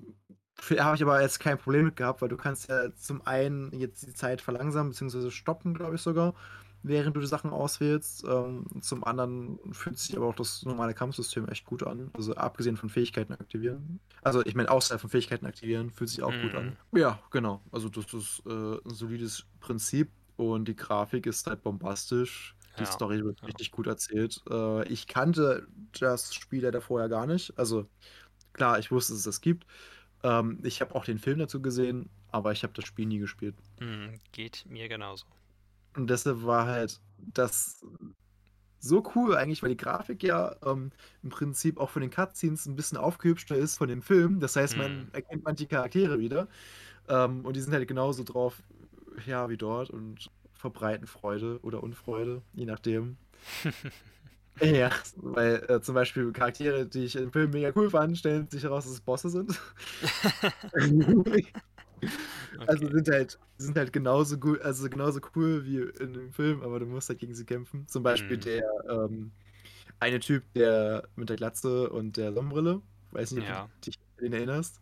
habe ich aber jetzt kein Problem mit gehabt, weil du kannst ja zum einen jetzt die Zeit verlangsamen bzw. stoppen, glaube ich sogar, während du die Sachen auswählst. Ähm, zum anderen fühlt sich aber auch das normale Kampfsystem echt gut an. Also abgesehen von Fähigkeiten aktivieren. Also ich meine, außerhalb von Fähigkeiten aktivieren fühlt sich auch gut an. Ja, genau. Also das ist äh, ein solides Prinzip und die Grafik ist halt bombastisch. Die Ja, Story wird ja. richtig gut erzählt. Äh, ich kannte das Spiel leider vorher gar nicht. Also klar, ich wusste, dass es das gibt. Ähm, ich habe auch den Film dazu gesehen, aber ich habe das Spiel nie gespielt. Hm, geht mir genauso. Und deshalb war halt das so cool eigentlich, weil die Grafik ja ähm, im Prinzip auch von den Cutscenes ein bisschen aufgehübschter ist von dem Film. Das heißt, man Mhm. erkennt man die Charaktere wieder. Ähm, und die sind halt genauso drauf, ja, wie dort und verbreiten Freude oder Unfreude, je nachdem. Ja, weil äh, zum Beispiel Charaktere, die ich im Film mega cool fand, stellen sich heraus, dass es Bosse sind. Also sind halt, sind halt genauso gut, also genauso cool wie in dem Film, aber du musst halt gegen sie kämpfen. Zum Beispiel Mhm. der ähm, eine Typ, der mit der Glatze und der Sonnenbrille. Weiß nicht, ob Ja. du dich an den erinnerst.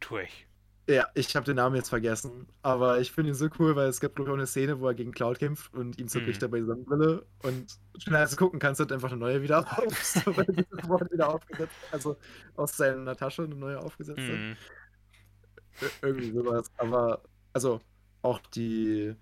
Tue ich. Ja, ich habe den Namen jetzt vergessen, aber ich finde ihn so cool, weil es gab glaube ich auch eine Szene, wo er gegen Cloud kämpft und ihm zerbricht Mhm. dabei die Sonnenbrille und schnell als du gucken kannst, hat einfach eine neue wieder auf, so, wieder aufgesetzt, also aus seiner Tasche eine neue aufgesetzt hat. Mhm. Ir- Irgendwie sowas. Aber, also, auch die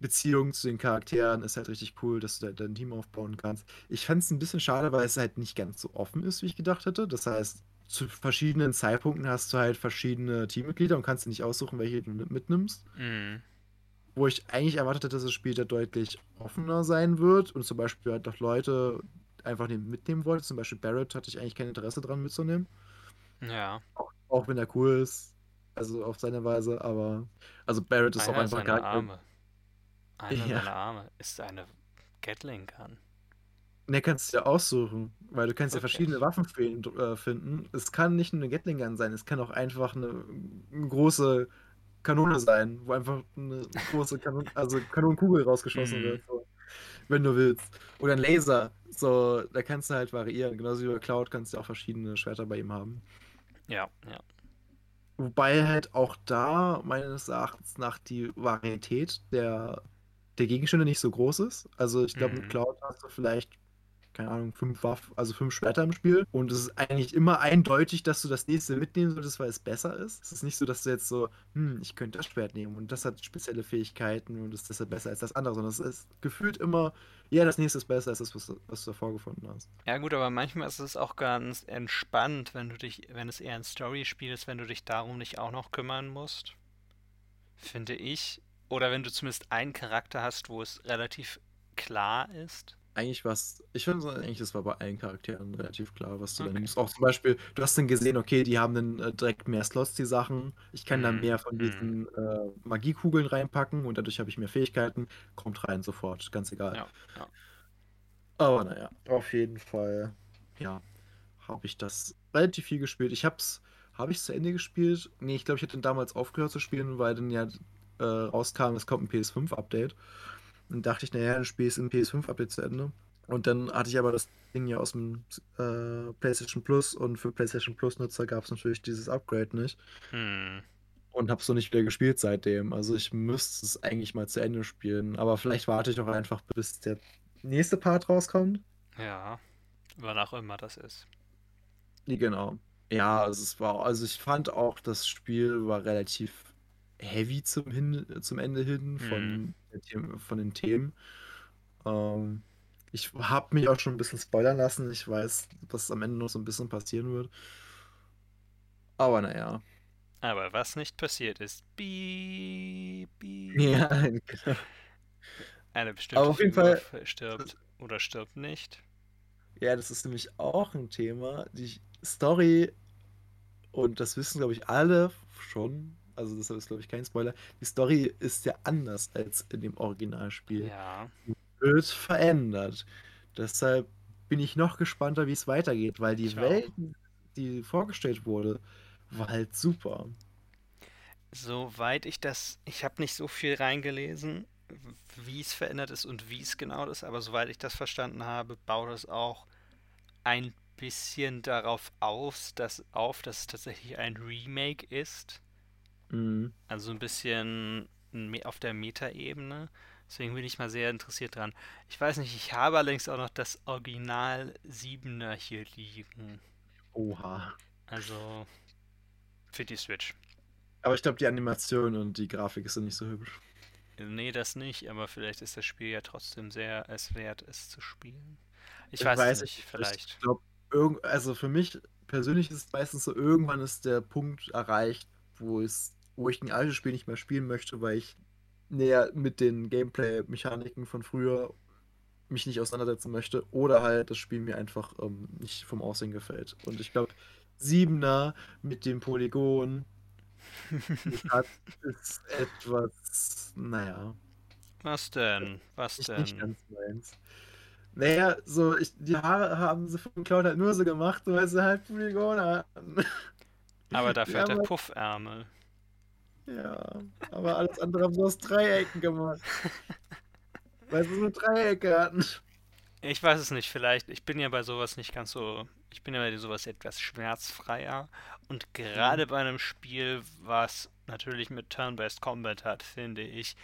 Beziehung zu den Charakteren ist halt richtig cool, dass du da dein Team aufbauen kannst. Ich fand es ein bisschen schade, weil es halt nicht ganz so offen ist, wie ich gedacht hätte. Das heißt, zu verschiedenen Zeitpunkten hast du halt verschiedene Teammitglieder und kannst dir nicht aussuchen, welche du mit- mitnimmst. Mhm. Wo ich eigentlich erwartet hätte, dass das Spiel da deutlich offener sein wird und zum Beispiel halt auch Leute einfach nehm- mitnehmen wollte. Zum Beispiel Barrett hatte ich eigentlich kein Interesse dran mitzunehmen. Ja. Auch wenn er cool ist, also auf seine Weise, aber also Barrett ist auch Einer einfach seiner gar Arme. Einer Ja. seiner Arme ist eine Gatling Gun. Ne, kannst du dir aussuchen, weil du kannst ja Wirklich? verschiedene Waffen äh, finden. Es kann nicht nur eine Gatling Gun sein, es kann auch einfach eine, eine große Kanone sein, wo einfach eine große Kanon also Kanonenkugel rausgeschossen Mhm. wird, so, wenn du willst. Oder ein Laser, so, da kannst du halt variieren. Genauso wie bei Cloud kannst du auch verschiedene Schwerter bei ihm haben. Ja, ja. Wobei halt auch da meines Erachtens nach die Varietät der, der Gegenstände nicht so groß ist. Also ich glaube, Mhm. mit Cloud hast du vielleicht, keine Ahnung, fünf Waffen, also fünf Schwerter im Spiel. Und es ist eigentlich immer eindeutig, dass du das nächste mitnehmen solltest, weil es besser ist. Es ist nicht so, dass du jetzt so, hm, ich könnte das Schwert nehmen und das hat spezielle Fähigkeiten und ist deshalb besser als das andere, sondern es ist gefühlt immer, ja, das nächste ist besser als das, was, du- was du davor gefunden hast. Ja gut, aber manchmal ist es auch ganz entspannt, wenn du dich, wenn es eher ein Story-Spiel ist, wenn du dich darum nicht auch noch kümmern musst. Finde ich. Oder wenn du zumindest einen Charakter hast, wo es relativ klar ist. Eigentlich was, ich finde so, eigentlich, das war bei allen Charakteren relativ klar, was du da Okay. nimmst. Auch zum Beispiel, du hast dann gesehen, okay, die haben dann äh, direkt mehr Slots, die Sachen. Ich kann da Mhm, mehr von mhm. diesen äh, Magiekugeln reinpacken und dadurch habe ich mehr Fähigkeiten. Kommt rein sofort, ganz egal. Ja, ja. Aber naja, auf jeden Fall, ja, habe ich das relativ viel gespielt. Ich hab's, habe ich zu Ende gespielt? Nee, ich glaube, ich hätte dann damals aufgehört zu spielen, weil dann ja äh, rauskam, es kommt ein PS5-Update. Dann dachte ich, naja, dann spiele ich ein PS5-Update zu Ende. Und dann hatte ich aber das Ding ja aus dem äh, PlayStation Plus und für PlayStation Plus-Nutzer gab es natürlich dieses Upgrade nicht. Hm. Und habe es noch nicht wieder gespielt seitdem. Also ich müsste es eigentlich mal zu Ende spielen. Aber vielleicht warte ich auch einfach, bis der nächste Part rauskommt. Ja. Wann auch immer das ist. Genau. Ja, also es war, also ich fand auch, das Spiel war relativ heavy zum, hin, zum Ende hin von, Mhm. Von den Themen. Ähm, ich habe mich auch schon ein bisschen spoilern lassen. Ich weiß, was am Ende noch so ein bisschen passieren wird. Aber naja. Aber was nicht passiert ist. Piep, piep. Ja, genau. Eine bestimmte Aber auf jeden Fall- stirbt oder stirbt nicht. Ja, das ist nämlich auch ein Thema. Die Story, und das wissen, glaube ich, alle schon, also das ist, glaube ich, kein Spoiler, die Story ist ja anders als in dem Originalspiel. Ja. Wird verändert. Deshalb bin ich noch gespannter, wie es weitergeht, weil die Ich. Welt, die vorgestellt wurde, war halt super. Soweit ich das, ich habe nicht so viel reingelesen, wie es verändert ist und wie es genau ist, aber soweit ich das verstanden habe, baut es auch ein bisschen darauf aus, dass, auf, dass es tatsächlich ein Remake ist. Mhm. Also ein bisschen auf der Meta-Ebene. Deswegen bin ich mal sehr interessiert dran. Ich weiß nicht, ich habe allerdings auch noch das Original 7er hier liegen. Oha. Also für die Switch. Aber ich glaube, die Animation und die Grafik ist nicht so hübsch. Nee, das nicht, aber vielleicht ist das Spiel ja trotzdem sehr es wert, es zu spielen. Ich Ich weiß, weiß nicht, Ich vielleicht. glaube, irgend, also für mich persönlich ist es meistens so, irgendwann ist der Punkt erreicht, wo es, wo ich ein altes Spiel nicht mehr spielen möchte, weil ich näher mit den Gameplay-Mechaniken von früher mich nicht auseinandersetzen möchte oder halt das Spiel mir einfach ähm, nicht vom Aussehen gefällt. Und ich glaube, Siebener mit dem Polygon ist etwas, naja, Was denn? Was nicht, nicht denn? ganz meins. Naja, so, ich, die Haare haben sie von Cloud halt nur so gemacht, weil sie halt Polygone hatten. Aber dafür Ja, hat er aber- Puffärmel. Ja, aber alles andere haben sie aus Dreiecken gemacht. Weil sie nur Dreiecke hatten. Ich weiß es nicht, vielleicht. Ich bin ja bei sowas nicht ganz so. Ich bin ja bei sowas etwas schmerzfreier. Und gerade bei einem Spiel, was natürlich mit Turn-Based Combat hat, finde ich,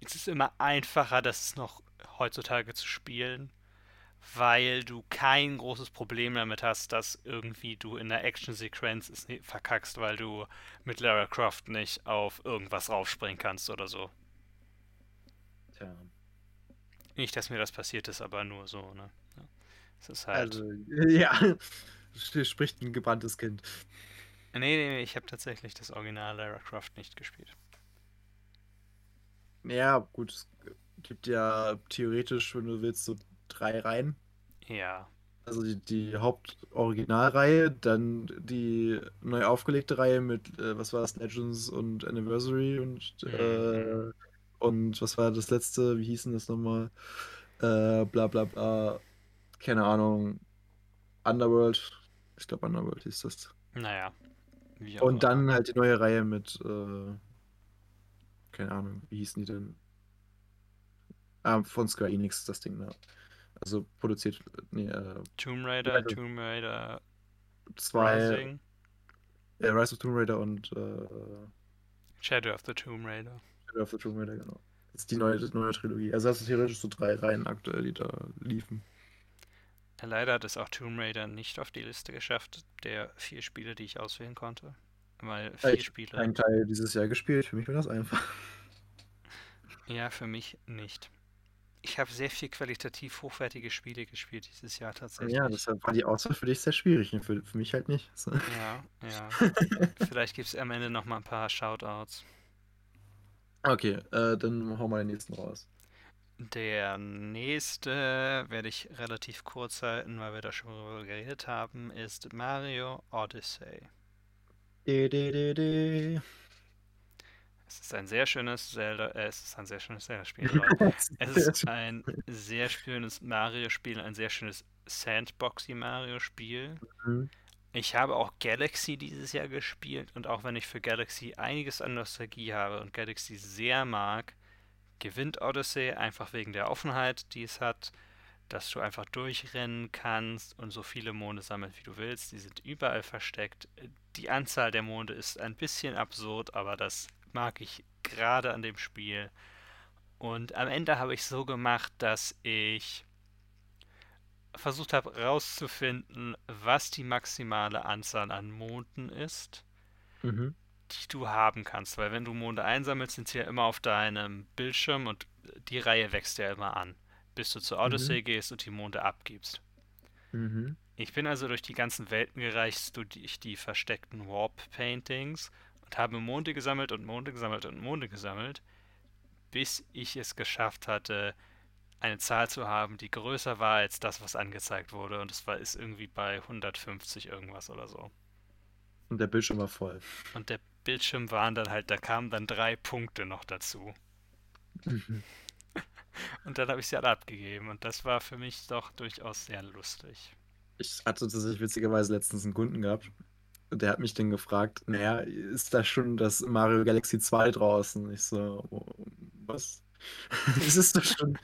ist es immer einfacher, das noch heutzutage zu spielen, weil du kein großes Problem damit hast, dass irgendwie du in der Action-Sequenz es verkackst, weil du mit Lara Croft nicht auf irgendwas raufspringen kannst oder so. Tja, Nicht, dass mir das passiert ist, aber nur so, ne? Es ist halt. also, ja, spricht ein gebranntes Kind. Nee, nee, nee, ich habe tatsächlich das Original Lara Croft nicht gespielt. Ja, gut, es gibt ja theoretisch, wenn du willst, so drei Reihen. Ja. Also die, die Hauptoriginalreihe, dann die neu aufgelegte Reihe mit, äh, was war das, Legends und Anniversary und, äh, und was war das letzte, wie hieß denn das nochmal? Äh, bla bla bla, keine Ahnung, Underworld, ich glaube Underworld hieß das. Naja. Und dann halt die neue Reihe mit, äh, keine Ahnung, wie hießen die denn? Ah, von Square Enix, das Ding da. Also produziert, nee, äh, Tomb Raider, Raider. Tomb Raider zwei, Rising, äh, Rise of Tomb Raider und äh, Shadow of the Tomb Raider. Shadow of the Tomb Raider, genau. Das ist die neue, die neue Trilogie. Also hast du theoretisch so drei Reihen aktuell, die da liefen. Leider hat es auch Tomb Raider nicht auf die Liste geschafft, der vier Spiele, die ich auswählen konnte. Weil vier ich Spiele. Ein Teil dieses Jahr gespielt, für mich war das einfach. Ja, für mich nicht. Ich habe sehr viel qualitativ hochwertige Spiele gespielt dieses Jahr tatsächlich. Ja, deshalb war die Auswahl für dich sehr schwierig und für, für mich halt nicht. So. Ja, ja. Vielleicht gibt es am Ende noch mal ein paar Shoutouts. Okay, äh, dann hau mal den nächsten raus. Der nächste werde ich relativ kurz halten, weil wir da schon drüber geredet haben, ist Mario Odyssey. De, de, de, de. Es ist ein sehr schönes Zelda, äh, es ist ein sehr schönes Zelda-Spiel. Leute. Es ist ein sehr schönes Mario-Spiel, ein sehr schönes Sandboxy Mario-Spiel. Mhm. Ich habe auch Galaxy dieses Jahr gespielt und auch wenn ich für Galaxy einiges an Nostalgie habe und Galaxy sehr mag, gewinnt Odyssey einfach wegen der Offenheit, die es hat, dass du einfach durchrennen kannst und so viele Monde sammeln, wie du willst. Die sind überall versteckt. Die Anzahl der Monde ist ein bisschen absurd, aber das mag ich gerade an dem Spiel. Und am Ende habe ich so gemacht, dass ich versucht habe herauszufinden, was die maximale Anzahl an Monden ist, Mhm. die du haben kannst. Weil wenn du Monde einsammelst, sind sie ja immer auf deinem Bildschirm und die Reihe wächst ja immer an, bis du zur Odyssey gehst und die Monde abgibst. Mhm. Ich bin also durch die ganzen Welten gereist, durch die versteckten Warp-Paintings und habe Monde gesammelt und Monde gesammelt und Monde gesammelt, bis ich es geschafft hatte, eine Zahl zu haben, die größer war als das, was angezeigt wurde. Und es war ist irgendwie bei 150 irgendwas oder so. Und der Bildschirm war voll. Und der Bildschirm waren dann halt, da kamen dann drei Punkte noch dazu. Mhm. Und dann habe ich sie alle abgegeben. Und das war für mich doch durchaus sehr lustig. Ich hatte tatsächlich witzigerweise letztens einen Kunden gehabt. Der hat mich dann gefragt, naja, ist da schon das Mario Galaxy 2 draußen? Ich so, oh, was? es ist doch schon,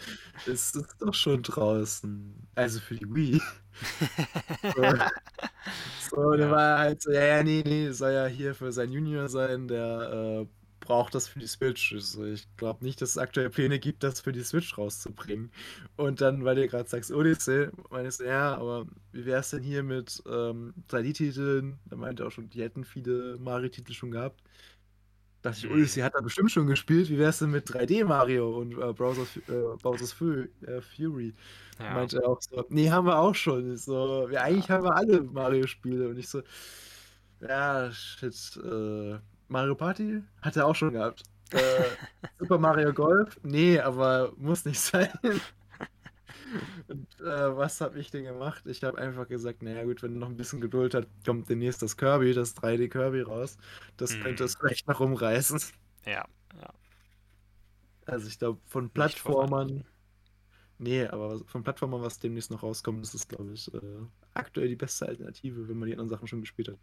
es ist doch schon draußen. Also für die Wii. so, so der Ja. war halt so, ja, ja, nee, nee, soll ja hier für sein Junior sein, der äh, braucht das für die Switch. Ich, so, ich glaube nicht, dass es aktuell Pläne gibt, das für die Switch rauszubringen. Und dann, weil du gerade sagst, Odyssey, meinst du, ja, aber wie wäre es denn hier mit ähm, 3D-Titeln? Da meinte er auch schon, die hätten viele Mario-Titel schon gehabt. Dachte ich, Hm. Odyssey hat er bestimmt schon gespielt. Wie wäre es denn mit 3D Mario und äh, Browser's, äh, Bowser's Fu äh, Fury? Ja. Meinte er auch so, nee, haben wir auch schon. Ich so, ja, eigentlich haben wir alle Mario-Spiele. Und ich so, ja, shit, äh, Mario Party hat er auch schon gehabt. Äh, Super Mario Golf? Nee, aber muss nicht sein. Und äh, was habe ich denn gemacht? Ich habe einfach gesagt, naja gut, wenn du noch ein bisschen Geduld hast, kommt demnächst das Kirby, das 3D Kirby raus. Das könnte Mhm. es vielleicht noch umreißen. Ja, ja. Also ich glaube, von Plattformern, nee, aber von Plattformern, was demnächst noch rauskommt, ist es, glaube ich, äh, aktuell die beste Alternative, wenn man die anderen Sachen schon gespielt hat.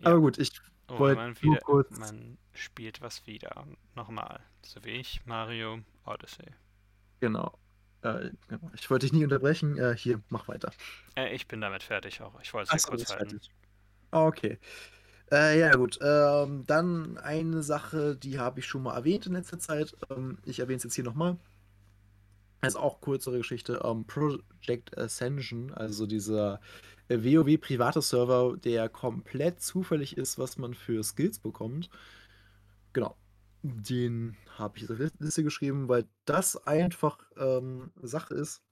Ja. Aber gut, ich Oh, man, wieder, kurz, man spielt was wieder. Nochmal. So wie ich, Mario Odyssey. genau, äh, genau. Ich wollte dich nie unterbrechen. Äh, hier, mach weiter. Äh, ich bin damit fertig auch. Ich wollte es kurz ist halten. fertig. Ah, Okay. Äh, ja, gut. Ähm, dann eine Sache, die habe ich schon mal erwähnt in letzter Zeit. Ähm, ich erwähne es jetzt hier nochmal. Also auch kürzere Geschichte. Ähm, Project Ascension, also dieser WoW private Server, der komplett zufällig ist, was man für Skills bekommt. Genau. Den habe ich auf die Liste geschrieben, weil das einfach ähm, Sache ist.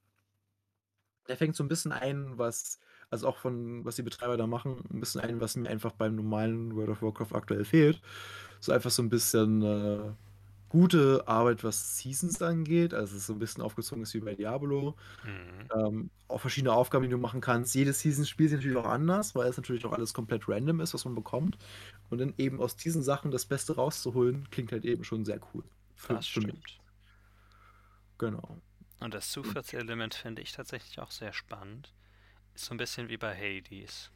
Der fängt so ein bisschen ein, was, also auch von, was die Betreiber da machen, ein bisschen ein, was mir einfach beim normalen World of Warcraft aktuell fehlt. So einfach so ein bisschen äh, gute Arbeit, was Seasons angeht. Also es ist so ein bisschen aufgezogen ist wie bei Diablo. Mhm. Ähm, auch verschiedene Aufgaben, die du machen kannst. Jedes Season spielt sich natürlich auch anders, weil es natürlich auch alles komplett random ist, was man bekommt. Und dann eben aus diesen Sachen das Beste rauszuholen, klingt halt eben schon sehr cool. Für, Das für mich. stimmt. Genau. Und das Zufallselement finde ich tatsächlich auch sehr spannend. Ist so ein bisschen wie bei Hades.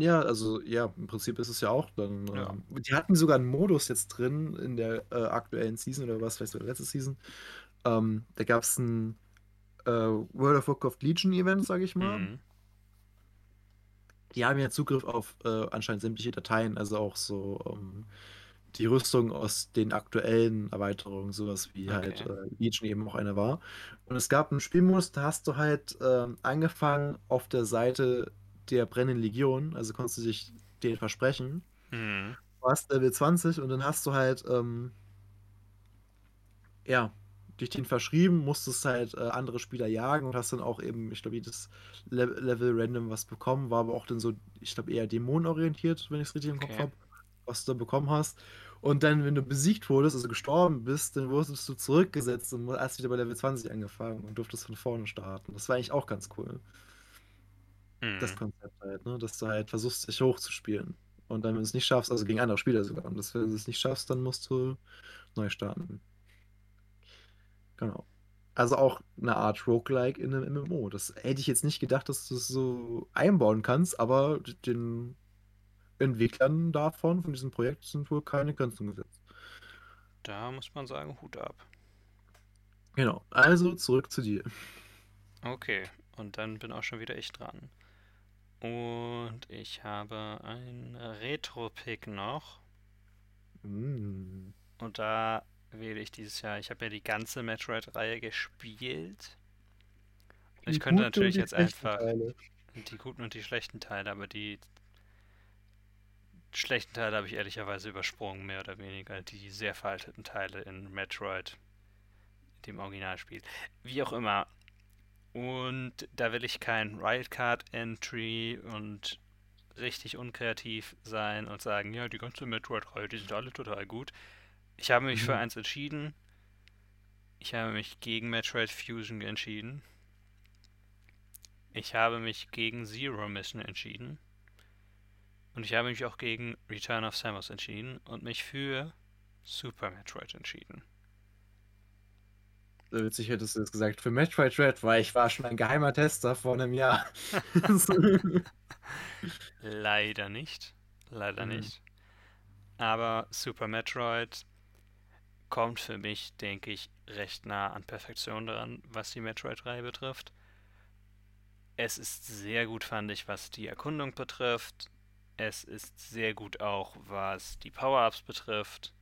Ja, also ja, im Prinzip ist es ja auch dann. Ja. Ähm, die hatten sogar einen Modus jetzt drin in der äh, aktuellen Season oder was, vielleicht sogar letzte Season. Ähm, da gab es ein äh, World of Warcraft Legion Event, sage ich mal. Mhm. Die haben ja Zugriff auf äh, anscheinend sämtliche Dateien, also auch so ähm, die Rüstung aus den aktuellen Erweiterungen, sowas wie halt Okay. äh, Legion eben auch eine war. Und es gab einen Spielmodus, da hast du halt ähm, angefangen auf der Seite der brennenden Legion, also konntest du dich den versprechen. Mhm. Du warst Level 20 und dann hast du halt, ähm, ja, dich den verschrieben, musstest halt äh, andere Spieler jagen und hast dann auch eben, ich glaube, jedes Le Level random was bekommen, war aber auch dann so, ich glaube, eher dämonenorientiert, wenn ich es richtig im Kopf Okay. habe, was du da bekommen hast. Und dann, wenn du besiegt wurdest, also gestorben bist, dann wurdest du zurückgesetzt und hast wieder bei Level 20 angefangen und durftest von vorne starten. Das war eigentlich auch ganz cool, das Mhm. Konzept halt, ne? Dass du halt versuchst, dich hochzuspielen. Und dann, wenn du es nicht schaffst, also gegen andere Spieler sogar, und das, wenn du es nicht schaffst, dann musst du neu starten. Genau. Also auch eine Art Roguelike in einem MMO. Das hätte ich jetzt nicht gedacht, dass du es so einbauen kannst, aber den Entwicklern davon, von diesem Projekt, sind wohl keine Grenzen gesetzt. Da muss man sagen, Hut ab. Genau. Also zurück zu dir. Okay, und dann bin auch schon wieder ich dran. Und ich habe ein Retro-Pick noch. Mm. Und da wähle ich dieses Jahr, ich habe ja die ganze Metroid-Reihe gespielt. Die Ich könnte natürlich jetzt einfach Teile. die guten und die schlechten Teile, aber die schlechten Teile habe ich ehrlicherweise übersprungen, mehr oder weniger. Die sehr veralteten Teile in Metroid, dem Originalspiel. Wie auch immer. Und da will ich kein Wildcard-Entry und richtig unkreativ sein und sagen, ja, die ganze Metroid-Reihe, die sind alle total gut. Ich habe mich für Mhm. eins entschieden. Ich habe mich gegen Metroid Fusion entschieden. Ich habe mich gegen Zero Mission entschieden. Und ich habe mich auch gegen Return of Samus entschieden und mich für Super Metroid entschieden. Witzig hättest du das gesagt für Metroid Red, weil ich war schon ein geheimer Tester vor einem Jahr. Leider nicht. Leider Mhm. nicht. Aber Super Metroid kommt für mich, denke ich, recht nah an Perfektion dran, was die Metroid-Reihe betrifft. Es ist sehr gut, fand ich, was die Erkundung betrifft. Es ist sehr gut auch, was die Power-Ups betrifft.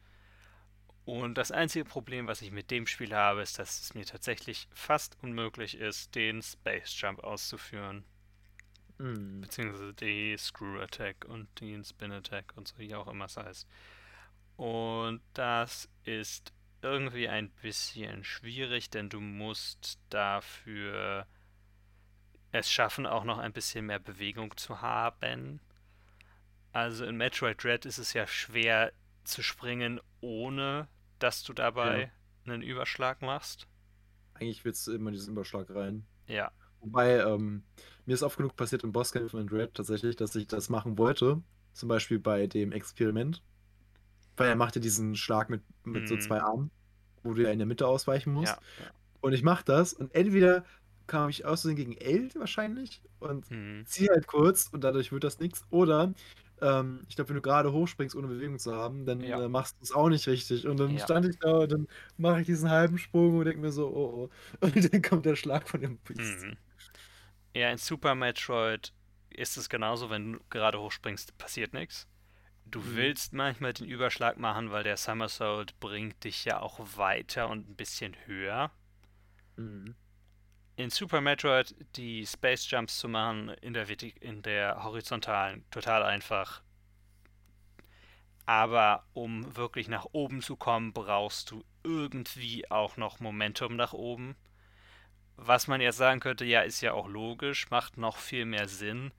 Und das einzige Problem, was ich mit dem Spiel habe, ist, dass es mir tatsächlich fast unmöglich ist, den Space Jump auszuführen. Hm. Beziehungsweise die Screw Attack und den Spin Attack und so, wie auch immer es heißt. Und das ist irgendwie ein bisschen schwierig, denn du musst dafür es schaffen, auch noch ein bisschen mehr Bewegung zu haben. Also in Metroid Dread ist es ja schwer zu springen, ohne dass du dabei einen Überschlag machst. Eigentlich willst du immer diesen Überschlag rein. Ja, Wobei, ähm, mir ist oft genug passiert im Bosskämpfen in Red tatsächlich, dass ich das machen wollte. Zum Beispiel bei dem Experiment. Weil er macht ja diesen Schlag mit, mit so Mhm. zwei Armen, wo du ja in der Mitte ausweichen musst. ja, ja. Und ich mach das und entweder kam ich aus Versehen gegen L wahrscheinlich und Mhm. ziehe halt kurz und dadurch wird das nichts. Oder ähm, ich glaube, wenn du gerade hochspringst, ohne Bewegung zu haben, dann Ja. äh, machst du es auch nicht richtig. Und dann Ja. stand ich da und dann mache ich diesen halben Sprung und denke mir so, oh oh. Und dann kommt der Schlag von dem Biest. Mhm. Ja, in Super Metroid ist es genauso, wenn du gerade hochspringst, passiert nichts. Du Mhm. willst manchmal den Überschlag machen, weil der Somersault bringt dich ja auch weiter und ein bisschen höher. Mhm. In Super Metroid die Space Jumps zu machen in der, in der horizontalen, total einfach. Aber um wirklich nach oben zu kommen, brauchst du irgendwie auch noch Momentum nach oben. Was man jetzt sagen könnte, ja, ist ja auch logisch, macht noch viel mehr Sinn,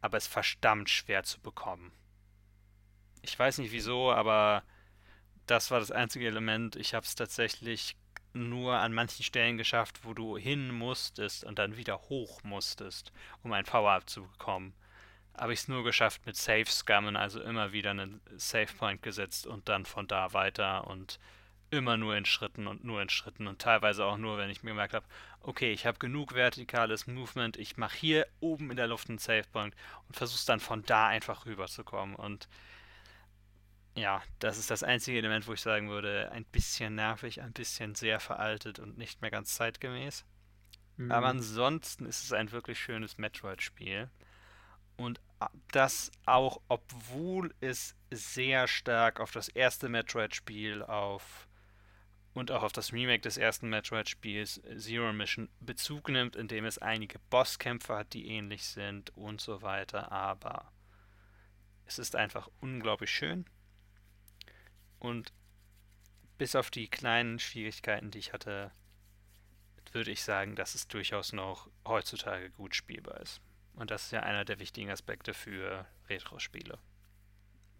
aber ist verdammt schwer zu bekommen. Ich weiß nicht wieso, aber das war das einzige Element. Ich habe es tatsächlich nur an manchen Stellen geschafft, wo du hin musstest und dann wieder hoch musstest, um ein Power-Up zu bekommen. Habe ich es nur geschafft mit Save-Scammen, also immer wieder einen Save-Point gesetzt und dann von da weiter und immer nur in Schritten und nur in Schritten und teilweise auch nur, wenn ich mir gemerkt habe, okay, ich habe genug vertikales Movement, ich mache hier oben in der Luft einen Save-Point und versuche dann von da einfach rüberzukommen und ja, das ist das einzige Element, wo ich sagen würde, ein bisschen nervig, ein bisschen sehr veraltet und nicht mehr ganz zeitgemäß. Aber Mhm. ansonsten ist es ein wirklich schönes Metroid-Spiel. Und das auch, obwohl es sehr stark auf das erste Metroid-Spiel auf und auch auf das Remake des ersten Metroid-Spiels äh, Zero Mission Bezug nimmt, indem es einige Bosskämpfe hat, die ähnlich sind und so weiter. Aber es ist einfach unglaublich schön. Und bis auf die kleinen Schwierigkeiten, die ich hatte, würde ich sagen, dass es durchaus noch heutzutage gut spielbar ist. Und das ist ja einer der wichtigen Aspekte für Retro-Spiele.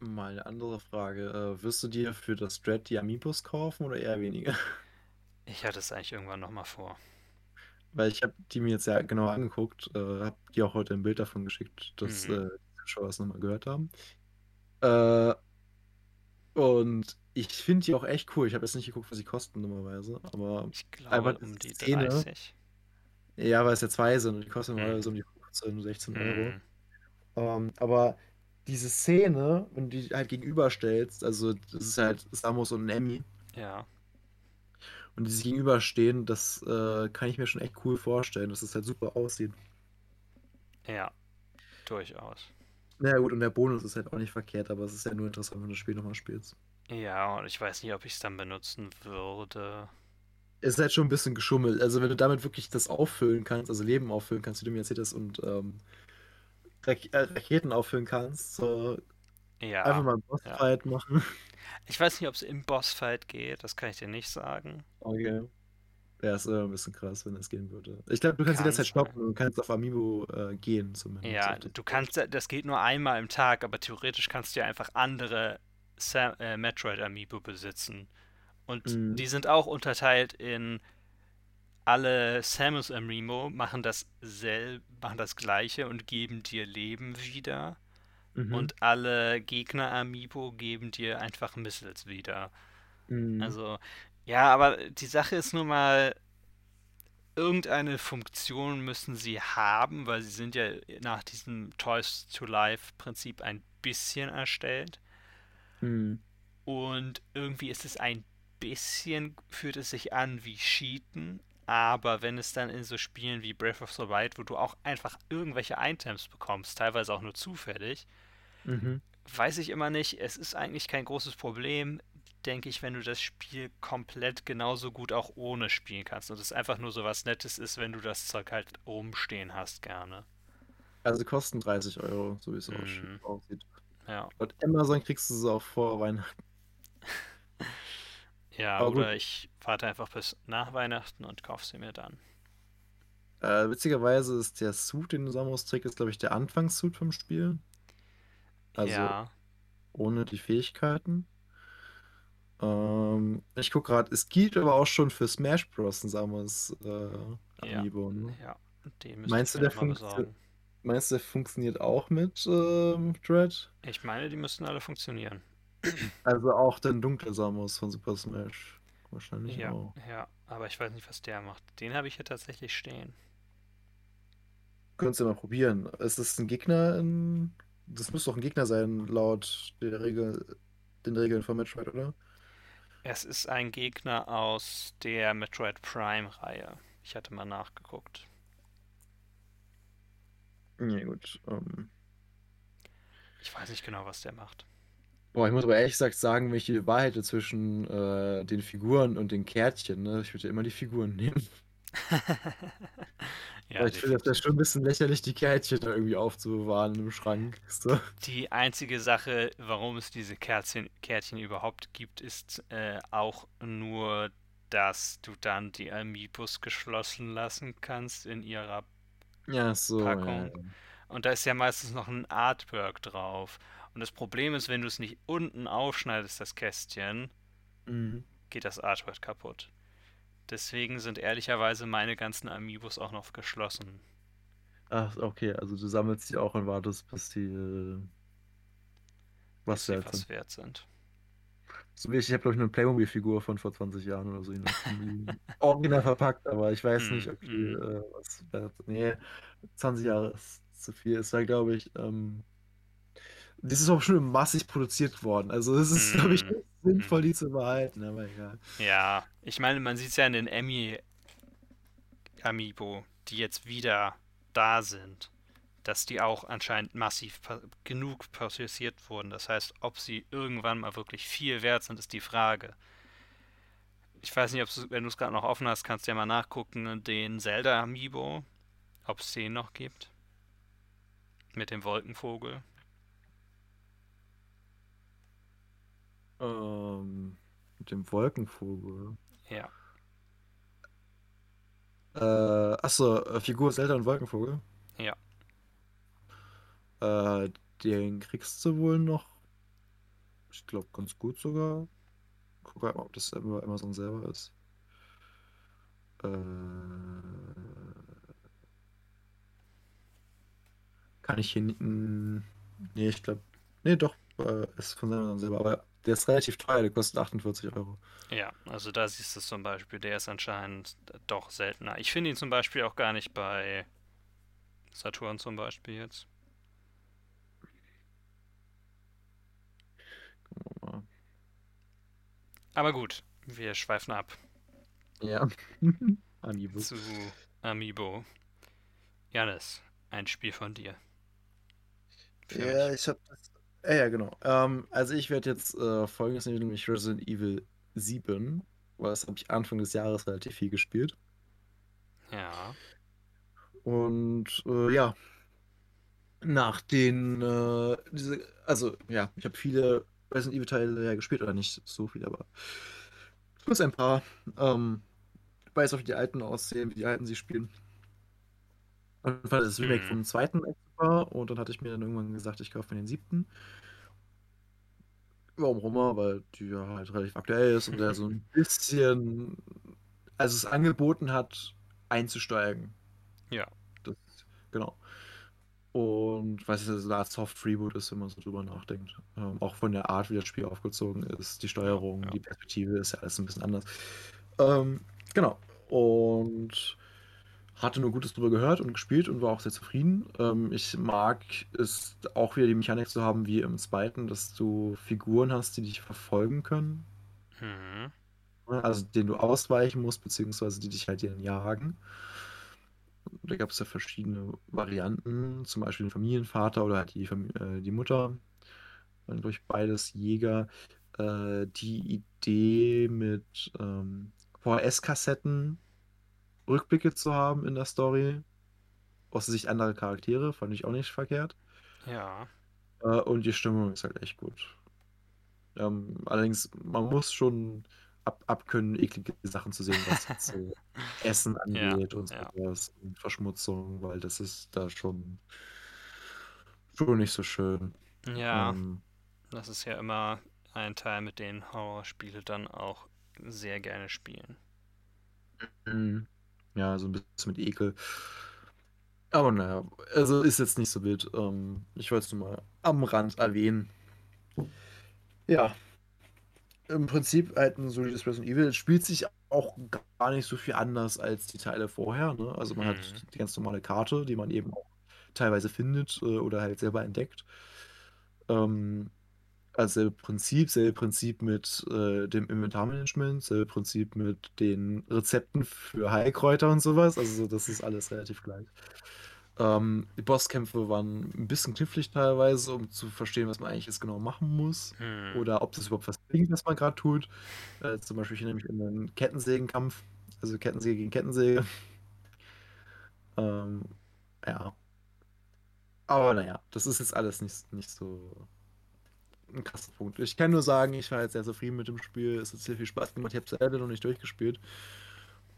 Mal eine andere Frage. Äh, wirst du dir für das Dread die Amiibos kaufen oder eher weniger? Ich hatte es eigentlich irgendwann nochmal vor. Weil ich habe die mir jetzt ja genau angeguckt, äh, habe die auch heute ein Bild davon geschickt, dass Mhm. äh, die Zuschauer es nochmal gehört haben. Äh, und ich finde die auch echt cool. Ich habe jetzt nicht geguckt, was sie kosten normalerweise, aber Ich Einfach glaube um die Szene. 30. ja, weil es ja zwei sind und die kosten Mhm. normalerweise um die 15, 16 Euro. Mhm. Ähm, aber diese Szene, wenn du die halt gegenüberstellst, also das ist halt Samus und Emmy Ja, und die sich gegenüberstehen, das äh, kann ich mir schon echt cool vorstellen, dass es halt super aussieht. ja, durchaus. Na ja, gut, und der Bonus ist halt auch nicht verkehrt, aber es ist ja nur interessant, wenn du das Spiel nochmal spielst. Ja, und ich weiß nicht, ob ich es dann benutzen würde. Es ist halt schon ein bisschen geschummelt. Also, wenn du damit wirklich das auffüllen kannst, also Leben auffüllen kannst, wie du mir erzählt hast, und ähm, Rak äh, Raketen auffüllen kannst, so Ja, einfach mal einen Bossfight machen. ich weiß nicht, ob es im Bossfight geht, das kann ich dir nicht sagen. Okay. Ja, ist äh, ein bisschen krass, wenn das gehen würde. Ich glaube, du kannst Kann jederzeit sein. stoppen und kannst auf Amiibo äh, gehen, zumindest. Ja, du kannst, das geht nur einmal im Tag, aber theoretisch kannst du ja einfach andere Sa äh, Metroid Amiibo besitzen Und Mhm. die sind auch unterteilt in alle Samus Amrimo machen das machen das gleiche und geben dir Leben wieder. Mhm. Und alle Gegner Amiibo geben dir einfach Missiles wieder. Mhm. Also, ja, aber die Sache ist nun mal, irgendeine Funktion müssen sie haben, weil sie sind ja nach diesem Toys to Life Prinzip ein bisschen erstellt. Mhm. Und irgendwie ist es ein bisschen, fühlt es sich an wie Cheaten, aber wenn es dann in so Spielen wie Breath of the Wild, wo du auch einfach irgendwelche Items bekommst, teilweise auch nur zufällig, Mhm. Weiß ich immer nicht. Es ist eigentlich kein großes Problem, denke ich, wenn du das Spiel komplett genauso gut auch ohne spielen kannst und es einfach nur so was Nettes ist, wenn du das Zeug halt rumstehen hast, gerne. Also kosten 30 Euro, so wie es Mhm. aussieht. Ja. Laut Amazon kriegst du sie auch vor Weihnachten. Ja, Aber gut. oder ich warte einfach bis nach Weihnachten und kaufe sie mir dann. Äh, witzigerweise ist der Suit, den Samus trägt, ist, glaube ich, der Anfangssuit vom Spiel. Also ja, ohne die Fähigkeiten. Ähm, ich gucke gerade, es gibt aber auch schon für Smash Bros. ein Samus äh, Ja. Amiibo. Ne? ja. Den müsste Meinst du, der noch mal funktio- besorgen. Meinst du, der funktioniert auch mit ähm, Dread? Ich meine, die müssten alle funktionieren. Also auch der dunkle Samus von Super Smash. Wahrscheinlich Ja, auch. ja, aber ich weiß nicht, was der macht. Den habe ich hier tatsächlich stehen. Könntest du mal probieren. Ist das ein Gegner in. Das müsste doch ein Gegner sein, laut der Regel, den Regeln von Metroid, oder? Es ist ein Gegner aus der Metroid Prime-Reihe. Ich hatte mal nachgeguckt. Ja, gut. Ähm, Ich weiß nicht genau, was der macht. boah, ich muss aber ehrlich gesagt sagen, wenn ich die Wahl hätte zwischen äh, den Figuren und den Kärtchen, ne, ich würde immer die Figuren nehmen. Ja, ich finde das schon ein bisschen lächerlich, die Kärtchen da irgendwie aufzubewahren im Schrank. So. Die einzige Sache, warum es diese Kärtchen, Kärtchen überhaupt gibt, ist äh, auch nur, dass du dann die Amiibos geschlossen lassen kannst in ihrer. Ja, so. Packung. ja. Und da ist ja meistens noch ein Artwork drauf. Und das Problem ist, wenn du es nicht unten aufschneidest, das Kästchen, Mhm. geht das Artwork kaputt. Deswegen sind ehrlicherweise meine ganzen Amiibos auch noch geschlossen. Ach, okay, also du sammelst die auch und wartest, bis die äh, was bis wert was sind. wert sind. So wie ich, ich habe glaube ich eine Playmobil-Figur von vor 20 Jahren oder so. Original verpackt, aber ich weiß nicht, ob die mm. äh, was wert. Nee, 20 Jahre ist zu viel. Es war, glaube ich, ähm, das ist auch schon massig produziert worden. Also es ist, glaube ich, Mm, nicht sinnvoll, die zu behalten, aber egal. Ja, ich meine, man sieht es ja in den Emmy Amiibo, die jetzt wieder da sind, dass die auch anscheinend massiv genug prozessiert wurden. Das heißt, ob sie irgendwann mal wirklich viel wert sind, ist die Frage. Ich weiß nicht, ob du, wenn du es gerade noch offen hast, kannst du ja mal nachgucken, den Zelda Amiibo, ob es den noch gibt. Mit dem Wolkenvogel. Ähm, mit dem Wolkenvogel. Ja. Äh, achso, äh, Figur Zelda und Wolkenvogel. Ja. Äh, den kriegst du wohl noch. Ich glaube, ganz gut sogar. Guck mal, ob das Amazon selber ist. Äh, kann ich hier. Nee, ich glaube. Nee, doch. Äh, ist von Amazon selber. Aber der ist relativ teuer. Der kostet 48 Euro. Ja, also da siehst du es zum Beispiel, der ist anscheinend doch seltener. Ich finde ihn zum Beispiel auch gar nicht bei Saturn zum Beispiel jetzt. Aber gut, wir schweifen ab Ja. Amiibo. zu Amiibo. Janis, ein Spiel von dir. Für Ja, mich. ich habe das. Ja, ja, genau. Ähm, also ich werde jetzt äh, folgendes nehmen, nämlich Resident Evil 7, weil das habe ich Anfang des Jahres relativ viel gespielt. Ja. Und äh, ja, nach den, äh, diese, also ja, ich habe viele Resident Evil Teile ja gespielt, oder nicht so viele, aber plus ein paar. Ähm, weiß auch, wie die alten aussehen, wie die alten sie spielen. Und fand das Remake Mhm. vom zweiten super. Und dann hatte ich mir dann irgendwann gesagt, ich kaufe mir den siebten. Warum auch immer, weil die ja halt relativ aktuell ist und der so ein bisschen, also es angeboten hat, einzusteigen. Ja. Das, genau. Und was es eine Art Soft Reboot ist, wenn man so drüber nachdenkt. Ähm, auch von der Art, wie das Spiel aufgezogen ist, die Steuerung, Ja. die Perspektive ist ja alles ein bisschen anders. Ähm, genau. Und hatte nur Gutes drüber gehört und gespielt und war auch sehr zufrieden. Ähm, ich mag es auch wieder die Mechanik zu haben wie im zweiten, dass du Figuren hast, die dich verfolgen können. Mhm. Also denen du ausweichen musst, beziehungsweise die dich halt dann jagen. Da gab es ja verschiedene Varianten, zum Beispiel den Familienvater oder halt die, Fam äh, die Mutter. Waren durch beides Jäger. Äh, die Idee mit ähm, VHS-Kassetten Rückblicke zu haben in der Story, aus der Sicht anderer Charaktere, fand ich auch nicht verkehrt. Ja. Äh, und die Stimmung ist halt echt gut. Ähm, allerdings, man muss schon ab, abkönnen, eklige Sachen zu sehen, was so Essen angeht und ja. sowas und Verschmutzung, weil das ist da schon, schon nicht so schön. Ja, Ähm, das ist ja immer ein Teil, mit dem Horrorspiele dann auch sehr gerne spielen. Mhm. Ja, so ein bisschen mit Ekel. Aber naja, also ist jetzt nicht so wild. Ähm, ich wollte es nur mal am Rand erwähnen. Ja. Im Prinzip halt ein solides Resident Evil. Es spielt sich auch gar nicht so viel anders als die Teile vorher. Ne? Also man Mhm. hat die ganz normale Karte, die man eben auch teilweise findet äh, oder halt selber entdeckt. Ähm, also selbe Prinzip, selbe Prinzip mit äh, dem Inventarmanagement, selbe Prinzip mit den Rezepten für Heilkräuter und sowas. Also das ist alles relativ gleich. Ähm, die Bosskämpfe waren ein bisschen knifflig teilweise, um zu verstehen, was man eigentlich jetzt genau machen muss. Hm. Oder ob das überhaupt was bringt, was man gerade tut. Äh, zum Beispiel hier nämlich in einen Kettensägenkampf. Also Kettensäge gegen Kettensäge. Ähm, ja. Aber naja, das ist jetzt alles nicht, nicht so ein krasser Punkt. Ich kann nur sagen, ich war jetzt sehr zufrieden mit dem Spiel. Es hat sehr viel Spaß gemacht. Ich habe es leider noch nicht durchgespielt.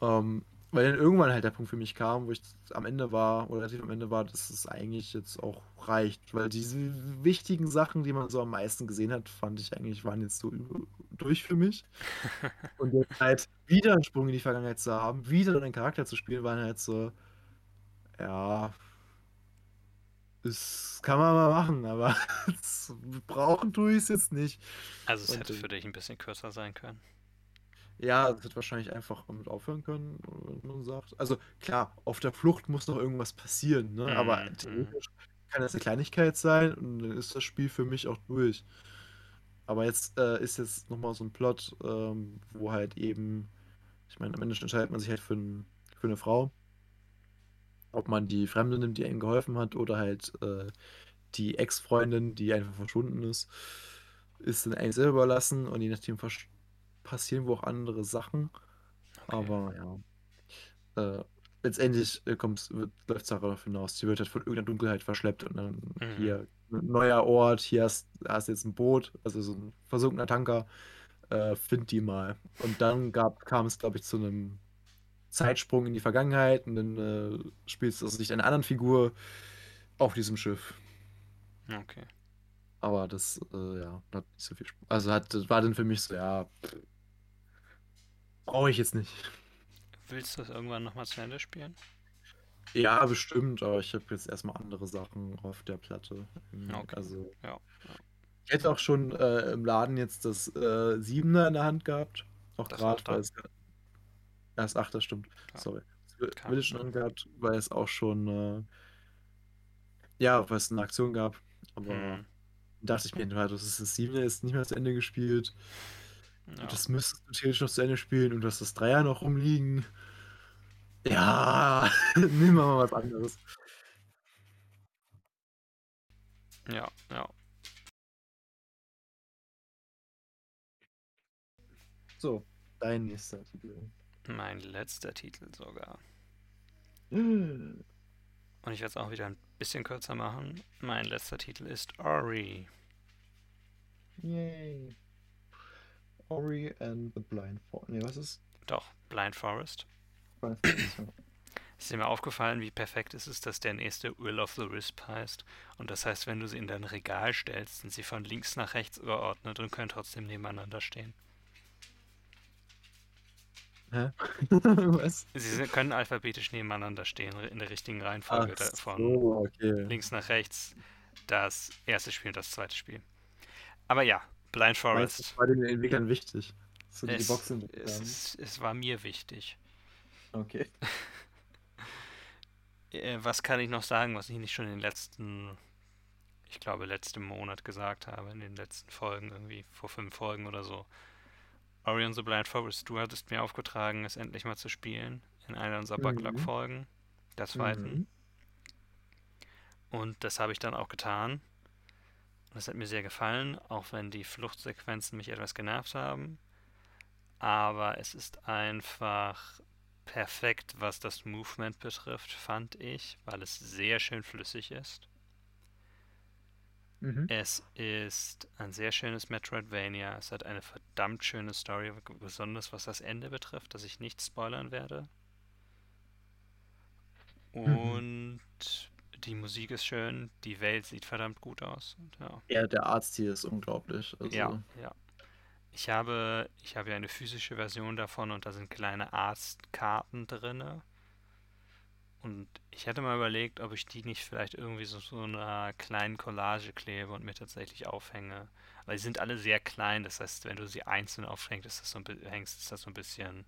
Ähm, weil dann irgendwann halt der Punkt für mich kam, wo ich am Ende war, oder relativ am Ende war, dass es eigentlich jetzt auch reicht. Weil diese wichtigen Sachen, die man so am meisten gesehen hat, fand ich eigentlich, waren jetzt so durch für mich. Und jetzt halt wieder einen Sprung in die Vergangenheit zu haben, wieder einen Charakter zu spielen, waren halt so, ja, das kann man mal machen, aber brauchen tue ich es jetzt nicht. Also es Und, hätte für dich ein bisschen kürzer sein können. Ja, es wird wahrscheinlich einfach damit aufhören können, wenn man sagt. Also klar, auf der Flucht muss noch irgendwas passieren, ne? Aber Mhm, theoretisch kann das eine Kleinigkeit sein und dann ist das Spiel für mich auch durch. Aber jetzt äh, ist jetzt nochmal so ein Plot, ähm, wo halt eben, ich meine, am Ende entscheidet man sich halt für, ein, für eine Frau. Ob man die Fremde nimmt, die einem geholfen hat, oder halt äh, die Ex-Freundin, die einfach verschwunden ist, ist dann einem selber überlassen und je nachdem passieren wohl auch andere Sachen. Okay. Aber ja. Äh, letztendlich äh, läuft es darauf hinaus. Die wird halt von irgendeiner Dunkelheit verschleppt und dann Mhm. hier neuer Ort, hier hast, hast jetzt ein Boot, also so ein versunkener Tanker. Äh, find die mal. Und dann gab, kam es, glaube ich, zu einem Zeitsprung in die Vergangenheit und dann äh, spielst du aus Sicht einer anderen Figur auf diesem Schiff. Okay. Aber das, äh, ja, hat nicht so viel Spaß. Also hat, war dann für mich so, ja, brauche ich jetzt nicht. Willst du das irgendwann nochmal zu Ende spielen? Ja, bestimmt, aber ich habe jetzt erstmal andere Sachen auf der Platte. irgendwie. Okay. Also, Ja. ich hätte auch schon äh, im Laden jetzt das äh, Siebener in der Hand gehabt. Auch Das gerade, weil es. Erst Achter, stimmt. Ja. Sorry. Das ich schon angehabt, weil es auch schon. Äh, ja, weil es eine Aktion gab. Aber Hm. dachte ich mir, du hast das Siebener ist nicht mehr zu Ende gespielt. Ja. Das müsstest du theoretisch noch zu Ende spielen und du hast das Dreier noch rumliegen. Ja, nehmen wir mal was anderes. ja, ja. So, dein nächster Titel. Mein letzter Titel sogar. Yay. Und ich werde es auch wieder ein bisschen kürzer machen. Mein letzter Titel ist Ori. Ori and the Blind Forest. Nee, was ist? Doch, Blind Forest. Blind Forest, ja. Ist dir mal aufgefallen, wie perfekt es ist, dass der nächste Will of the Wisp heißt? Und das heißt, wenn du sie in dein Regal stellst, sind sie von links nach rechts geordnet und können trotzdem nebeneinander stehen. Hä? Was? Sie können alphabetisch nebeneinander stehen, in der richtigen Reihenfolge Ach von so, okay. links nach rechts das erste Spiel und das zweite Spiel. Aber ja, Blind Forest. das war den Entwicklern wichtig? So die Es, Boxen. es, es war mir wichtig. Okay. Äh, was kann ich noch sagen, was ich nicht schon in den letzten, ich glaube, letzten Monat gesagt habe, in den letzten Folgen, irgendwie vor fünf Folgen oder so. Orion the Blind Forest, du hattest mir aufgetragen, es endlich mal zu spielen, in einer unserer Mhm. Backlog-Folgen, der zweiten. Mhm. Und das habe ich dann auch getan. Und das hat mir sehr gefallen, auch wenn die Fluchtsequenzen mich etwas genervt haben. Aber es ist einfach perfekt, was das Movement betrifft, fand ich, weil es sehr schön flüssig ist. Mhm. Es ist ein sehr schönes Metroidvania. Es hat eine verdammt schöne Story, besonders was das Ende betrifft, das ich nicht spoilern werde. Und die Musik ist schön, die Welt sieht verdammt gut aus. Und ja. Ja, der Artstil ist unglaublich. Also, Ja, ja. Ich habe, ich habe ja eine physische Version davon und da sind kleine Arztkarten drinne. Und ich hätte mal überlegt, ob ich die nicht vielleicht irgendwie so, so einer kleinen Collage klebe und mir tatsächlich aufhänge. Weil sie sind alle sehr klein, das heißt, wenn du sie einzeln aufhängst, ist das so ein, hängst, ist das so ein bisschen.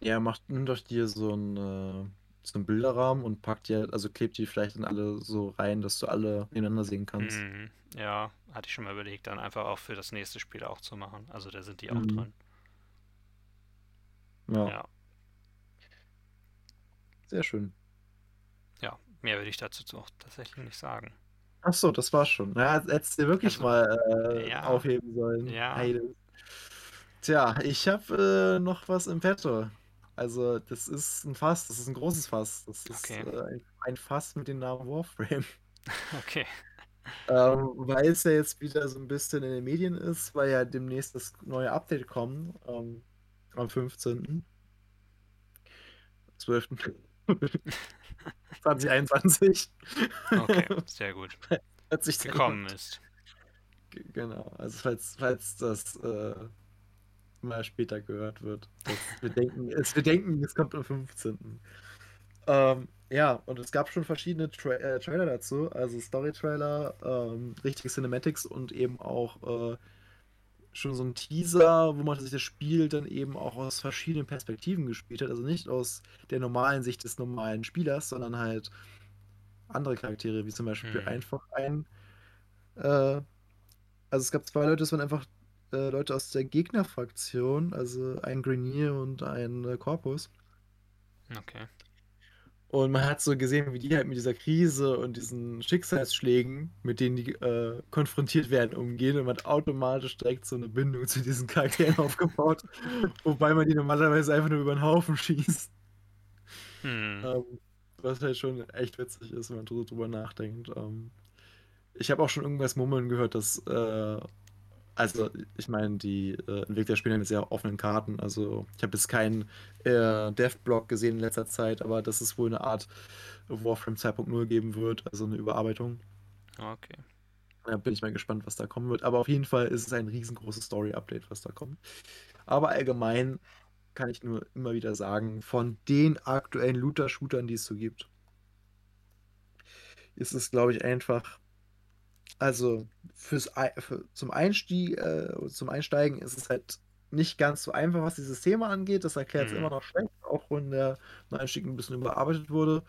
Ja, macht nimm doch dir so einen, äh, so einen Bilderrahmen und packt dir, also klebt die vielleicht in alle so rein, dass du alle nebeneinander sehen kannst. Mhm, ja, hatte ich schon mal überlegt, dann einfach auch für das nächste Spiel auch zu machen. Also da sind die auch Mhm. drin. Ja, Ja, sehr schön. ja. Mehr würde ich dazu auch tatsächlich nicht sagen. Ach so, das war's schon. Ja, hättest du wirklich Also, mal äh, ja. aufheben sollen. Ja. Heide. Tja, ich habe äh, noch was im Petto. Also, das ist ein Fass, das ist ein großes Fass. Das ist Okay. äh, ein, ein Fass mit dem Namen Warframe. Okay. Ähm, weil es ja jetzt wieder so ein bisschen in den Medien ist, weil ja demnächst das neue Update kommt, ähm, am 15. 12. 2021. Okay, sehr gut. Hat sich Gekommen ist. G- Genau, also falls, falls das äh, mal später gehört wird. Das, wir, denken, es, wir denken, es kommt am 15. Ähm, ja, und es gab schon verschiedene Tra äh, Trailer dazu, also Story-Trailer, ähm, richtige Cinematics und eben auch äh, schon so ein Teaser, wo man sich das Spiel dann eben auch aus verschiedenen Perspektiven gespielt hat. Also nicht aus der normalen Sicht des normalen Spielers, sondern halt andere Charaktere, wie zum Beispiel Mhm. einfach ein äh, also es gab zwei Leute, das waren einfach äh, Leute aus der Gegnerfraktion, also ein Grenier und ein äh, Corpus. Okay. Und man hat so gesehen, wie die halt mit dieser Krise und diesen Schicksalsschlägen, mit denen die äh, konfrontiert werden, umgehen. Und man hat automatisch direkt so eine Bindung zu diesen Charakteren aufgebaut. Wobei man die normalerweise einfach nur über den Haufen schießt. Hm. Ähm, was halt schon echt witzig ist, wenn man drü- drüber nachdenkt. Ähm, ich habe auch schon irgendwas murmeln gehört, dass, äh, also ich meine, die äh, Entwickler spielen ja mit sehr offenen Karten. Also ich habe jetzt keinen äh, Dev-Blog gesehen in letzter Zeit, aber dass es wohl eine Art Warframe 2.0 geben wird, also eine Überarbeitung. Okay. Da bin ich mal gespannt, was da kommen wird. Aber auf jeden Fall ist es ein riesengroßes Story-Update, was da kommt. Aber allgemein kann ich nur immer wieder sagen, von den aktuellen Looter-Shootern, die es so gibt, ist es, glaube ich, einfach. Also fürs für, zum Einstieg, äh, zum Einsteigen ist es halt nicht ganz so einfach, was dieses Thema angeht. Das erklärt es Mhm. immer noch schlecht, auch wenn der Einstieg ein bisschen überarbeitet wurde.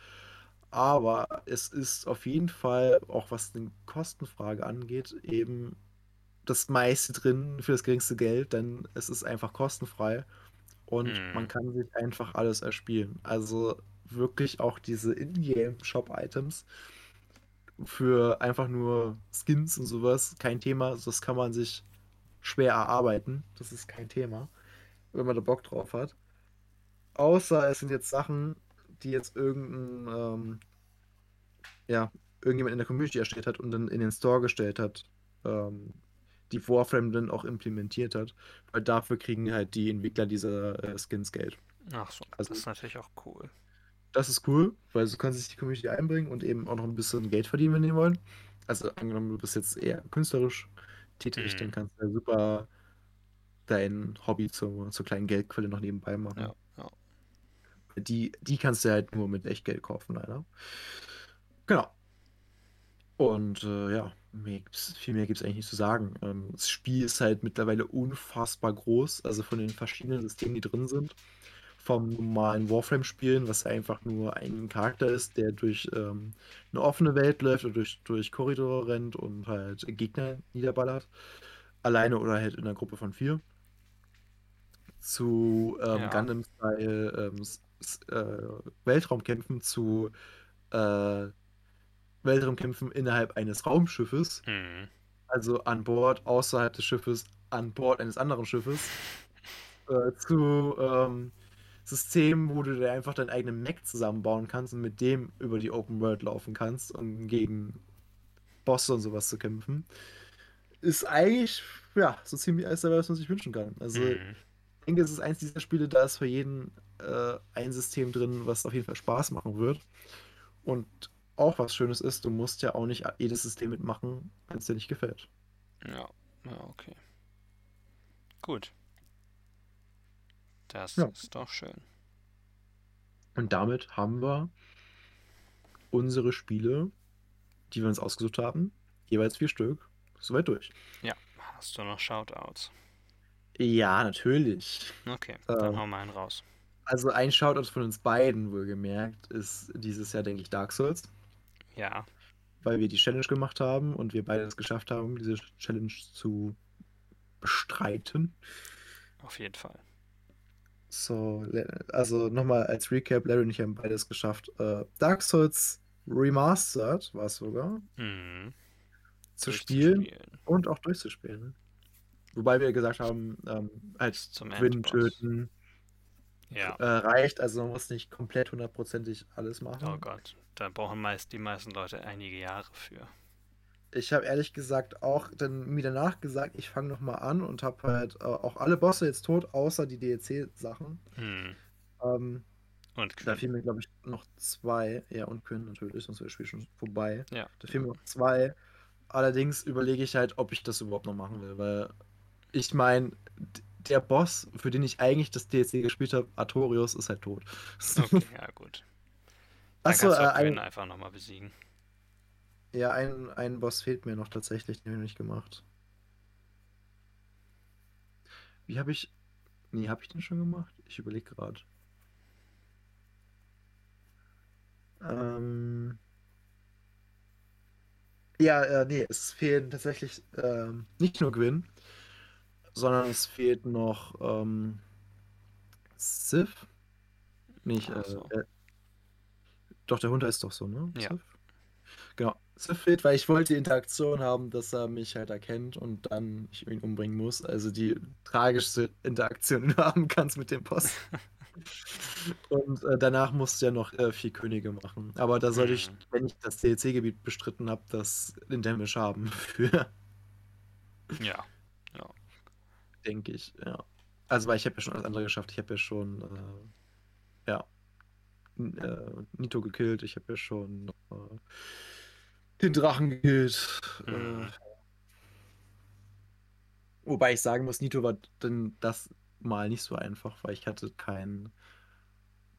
Aber es ist auf jeden Fall, auch was die Kostenfrage angeht, eben das meiste drin für das geringste Geld, denn es ist einfach kostenfrei und Mhm. man kann sich einfach alles erspielen. Also wirklich auch diese Ingame-Shop-Items für einfach nur Skins und sowas, kein Thema. Das kann man sich schwer erarbeiten. Das ist kein Thema, wenn man da Bock drauf hat. Außer es sind jetzt Sachen, die jetzt irgendein, ähm, ja, irgendjemand in der Community erstellt hat und dann in den Store gestellt hat, ähm, die Warframe dann auch implementiert hat. Weil dafür kriegen halt die Entwickler diese äh, Skins Geld. Ach so, Also- das ist natürlich auch cool. Das ist cool, weil so kann sich die Community einbringen und eben auch noch ein bisschen Geld verdienen, wenn die wollen. Also angenommen, du bist jetzt eher künstlerisch tätig, Mhm. dann kannst du ja super dein Hobby zur, zur kleinen Geldquelle noch nebenbei machen. Ja, ja. Die, die kannst du halt nur mit Echtgeld kaufen, leider. Genau. Und äh, ja, mehr viel mehr gibt es eigentlich nicht zu sagen. Ähm, das Spiel ist halt mittlerweile unfassbar groß, also von den verschiedenen Systemen, die drin sind. Vom normalen Warframe-Spielen, was einfach nur ein Charakter ist, der durch ähm, eine offene Welt läuft oder durch, durch Korridore rennt und halt Gegner niederballert. Alleine oder halt in einer Gruppe von vier. Zu ähm, Ja. Gundam-Style ähm, äh, Weltraumkämpfen, zu äh, Weltraumkämpfen innerhalb eines Raumschiffes, Mhm. also an Bord, außerhalb des Schiffes, an Bord eines anderen Schiffes, äh, zu ähm, Systemen, wo du dir einfach deinen eigenen Mech zusammenbauen kannst und mit dem über die Open World laufen kannst, um gegen Bosse und sowas zu kämpfen. Ist eigentlich, ja, so ziemlich alles dabei, was man sich wünschen kann. Also, Mhm. ich denke, es ist eins dieser Spiele, da ist für jeden äh, ein System drin, was auf jeden Fall Spaß machen wird. Und auch was Schönes ist, du musst ja auch nicht jedes System mitmachen, wenn es dir nicht gefällt. Ja, ja, okay. Gut. Das Ja. ist doch schön. Und damit haben wir unsere Spiele, die wir uns ausgesucht haben, jeweils vier Stück, soweit durch. Ja, hast du noch Shoutouts? Ja, natürlich. Okay, dann Ähm. hau mal einen raus. Also ein Shoutout von uns beiden, wohlgemerkt, ist dieses Jahr, denke ich, Dark Souls, Ja, weil wir die Challenge gemacht haben und wir beide es geschafft haben, diese Challenge zu bestreiten. auf jeden Fall. So, also nochmal als Recap, Larry und ich haben beides geschafft. Äh, Dark Souls Remastered war es sogar, Mhm. zu spielen und auch durchzuspielen. Wobei wir gesagt haben, ähm, halt Zum Endboss. töten Ja. äh, reicht, also man muss nicht komplett hundertprozentig alles machen. Oh Gott, da brauchen meist die meisten Leute einige Jahre für. Ich habe ehrlich gesagt auch dann mir danach gesagt, ich fange nochmal an und habe halt äh, auch alle Bosse jetzt tot, außer die DLC-Sachen. Hm. Ähm, Und da Quinn. fehlen mir, glaube ich, noch zwei. Ja, und Quinn natürlich, sonst wäre das Spiel schon vorbei. Ja. Da fehlen mir noch zwei. Allerdings überlege ich halt, ob ich das überhaupt noch machen will, weil ich meine, der Boss, für den ich eigentlich das DLC gespielt habe, Artorius, ist halt tot. Okay, ja gut. Dann Achso, kannst äh, du ein, Quinn einfach nochmal besiegen. Ja, ein, ein Boss fehlt mir noch tatsächlich, den habe ich nicht gemacht. Wie habe ich. Nee, habe ich den schon gemacht? Ich überlege gerade. Ähm. Ja, äh, nee, es fehlen tatsächlich ähm, nicht nur Gwyn, sondern es fehlt noch ähm, Sif. Nicht, äh, so. äh, doch, der Hund heißt doch so, ne? Ja. Sif? Genau, Sif fehlt, weil ich wollte die Interaktion haben, dass er mich halt erkennt und dann ich ihn umbringen muss. Also die tragischste Interaktion, die du haben kannst mit dem Boss. Und äh, danach musst du ja noch äh, vier Könige machen. Aber da sollte ich, Mhm. wenn ich das DLC-Gebiet bestritten habe, das den Damage haben für, Ja. denke ich, ja. Also, weil ich habe ja schon alles andere geschafft. Ich habe ja schon, äh, ja, äh, Nito gekillt. Ich habe ja schon äh, den Drachen. Äh, Mhm. wobei ich sagen muss, Nito war dann das mal nicht so einfach, weil ich hatte kein,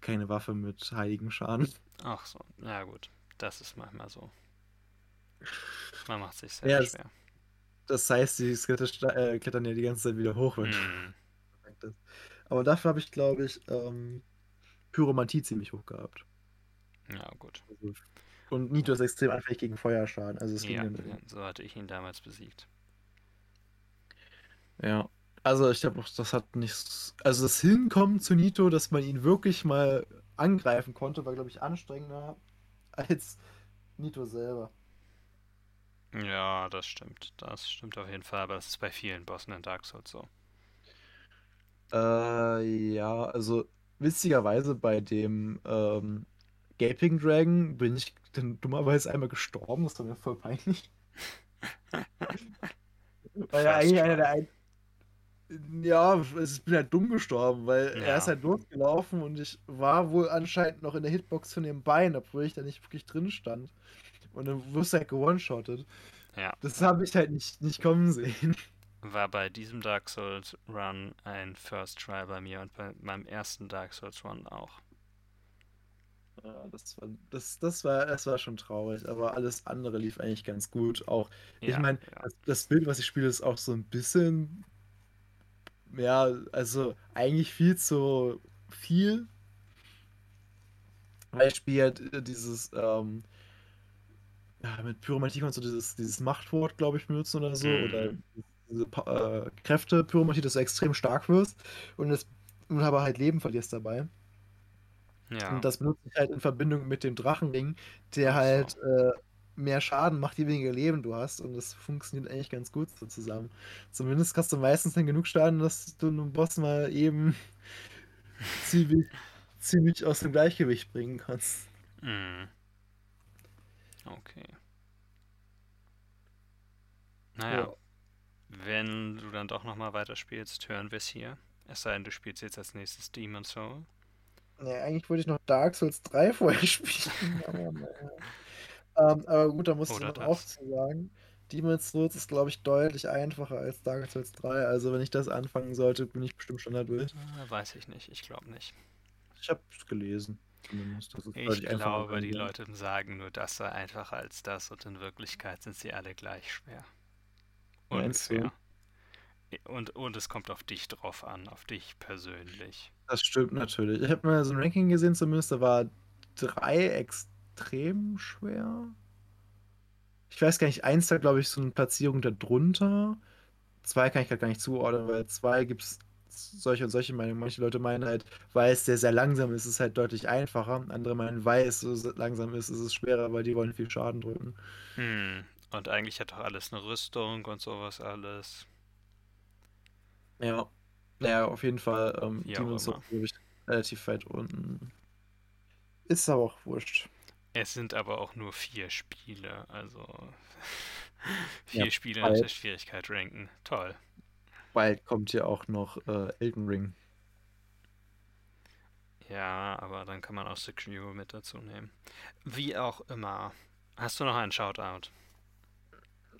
keine Waffe mit heiligen Schaden. Ach so, ja gut. Das ist manchmal so. Man macht sich sehr Ja, schwer. Das heißt, die Skelette äh, klettern ja die ganze Zeit wieder hoch, wenn Mhm. Aber dafür habe ich, glaube ich, ähm, Pyromantie ziemlich hoch gehabt. Ja, gut. Also, und Nito ist extrem anfällig gegen Feuerschaden. Also es ging Ja, dann ja, so hatte ich ihn damals besiegt. Ja. Also ich glaube, das hat nichts. Also das Hinkommen zu Nito, dass man ihn wirklich mal angreifen konnte, war, glaube ich, anstrengender als Nito selber. Ja, das stimmt. Das stimmt auf jeden Fall, aber das ist bei vielen Bossen in Dark Souls so. Äh, ja, also witzigerweise bei dem ähm, Gaping Dragon bin ich dann dummerweise einmal gestorben. Das war mir voll peinlich. Weil First eigentlich einer der ein... Ja, ich bin halt dumm gestorben, weil Ja. er ist halt losgelaufen und ich war wohl anscheinend noch in der Hitbox von dem Bein, obwohl ich da nicht wirklich drin stand. Und dann wirst du halt gewone-shottet. Ja. Das habe ich halt nicht, nicht kommen sehen. War bei diesem Dark Souls Run ein First Try bei mir und bei meinem ersten Dark Souls Run auch. Ja, das war, das, das war, das war schon traurig, aber alles andere lief eigentlich ganz gut. Auch, ich Ja, meine, ja. das, das Bild, was ich spiele, ist auch so ein bisschen, ja, also eigentlich viel zu viel. Weil ich spiele halt äh, dieses, ähm, ja, mit Pyromantie kannst du dieses, dieses Machtwort, glaube ich, benutzen oder so. Mhm. Oder diese äh, Kräfte, Pyromantie, dass du extrem stark wirst und, das, und aber halt Leben verlierst dabei. Ja. Und das benutze ich halt in Verbindung mit dem Drachenring, der Ach so. halt äh, mehr Schaden macht, je weniger Leben du hast. Und das funktioniert eigentlich ganz gut so zusammen. Zumindest hast du meistens dann genug Schaden, dass du einen Boss mal eben ziemlich, ziemlich aus dem Gleichgewicht bringen kannst. Mhm. Okay. Naja, Ja. wenn du dann doch nochmal weiterspielst, hören wir es hier. Es sei denn, du spielst jetzt als nächstes Demon Soul. Ja, eigentlich wollte ich noch Dark Souls 3 vorher spielen. Aber, naja. ähm, aber gut, da muss ich Oder noch auch zu sagen. Demon's Souls ist, glaube ich, deutlich einfacher als Dark Souls 3. Also, wenn ich das anfangen sollte, bin ich bestimmt schon da durch. Äh, weiß ich nicht, ich glaube nicht. Ich habe es gelesen. Ich glaube, die. Leute sagen nur, das sei einfacher als das und in Wirklichkeit sind sie alle gleich schwer. Du? Ungefähr. Und, und es kommt auf dich drauf an, auf dich persönlich. Das stimmt natürlich. Ich habe mal so ein Ranking gesehen, zumindest. Da war 3 extrem schwer. Ich weiß gar nicht, eins da, glaube ich, so eine Platzierung darunter. Zwei kann ich gerade gar nicht zuordnen, weil zwei gibt es solche und solche Meinungen. Manche Leute meinen halt, weil es sehr, sehr langsam ist, ist es halt deutlich einfacher. Andere meinen, weil es so langsam ist, ist es schwerer, weil die wollen viel Schaden drücken. Hm. Und eigentlich hat doch alles eine Rüstung und sowas alles. Ja. Naja, auf jeden Fall. Ähm, auch Demon's. Souls, glaube ich, relativ weit unten. Ist aber auch wurscht. Es sind aber auch nur vier Spiele, also vier Ja, Spiele nach bald. der Schwierigkeit ranken. Toll. Bald kommt ja auch noch äh, Elden Ring. Ja, aber dann kann man auch Sekiro mit dazu nehmen. Wie auch immer. Hast du noch einen Shoutout?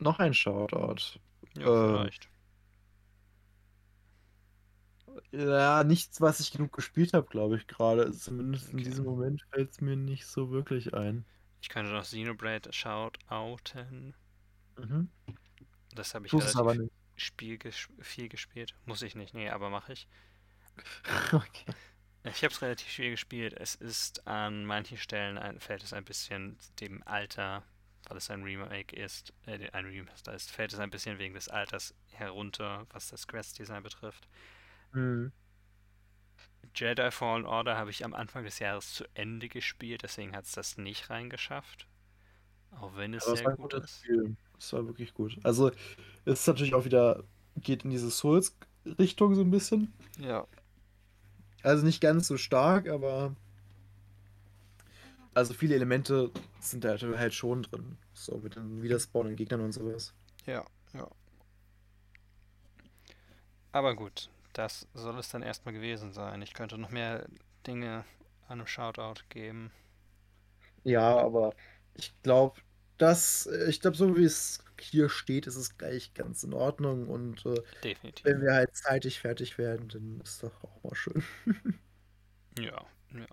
Noch ein Shoutout. Ja, Äh, vielleicht. Ja, nichts, was ich genug gespielt habe, glaube ich, gerade. Zumindest in Okay. diesem Moment fällt es mir nicht so wirklich ein. Ich könnte noch Xenoblade shoutouten. Mhm. Das habe ich Tust relativ aber nicht. Spiel ges viel gespielt. Muss ich nicht, nee, aber mache ich. Okay. Ich habe es relativ viel gespielt. Es ist an manchen Stellen ein, fällt es ein bisschen dem Alter, weil es ein Remake ist, äh, ein Remaster ist, fällt es ein bisschen wegen des Alters herunter, was das Quest-Design betrifft. Mhm. Jedi Fallen Order habe ich am Anfang des Jahres zu Ende gespielt, deswegen hat es das nicht reingeschafft. Auch wenn es Aber sehr gut ist. Spiel. Es war wirklich gut. Also, es ist natürlich auch wieder, geht in diese Souls-Richtung so ein bisschen. Ja. Also nicht ganz so stark, aber. Also viele Elemente sind da halt schon drin. So mit den wiederspawnenden Gegnern und sowas. Ja, ja. Aber gut, das soll es dann erstmal gewesen sein. Ich könnte noch mehr Dinge an einem Shoutout geben. Ja, aber ich glaube, das, ich glaube, so wie es hier steht, ist es gleich ganz in Ordnung. Und äh, wenn wir halt zeitig fertig werden, dann ist doch auch mal schön. Ja, ja.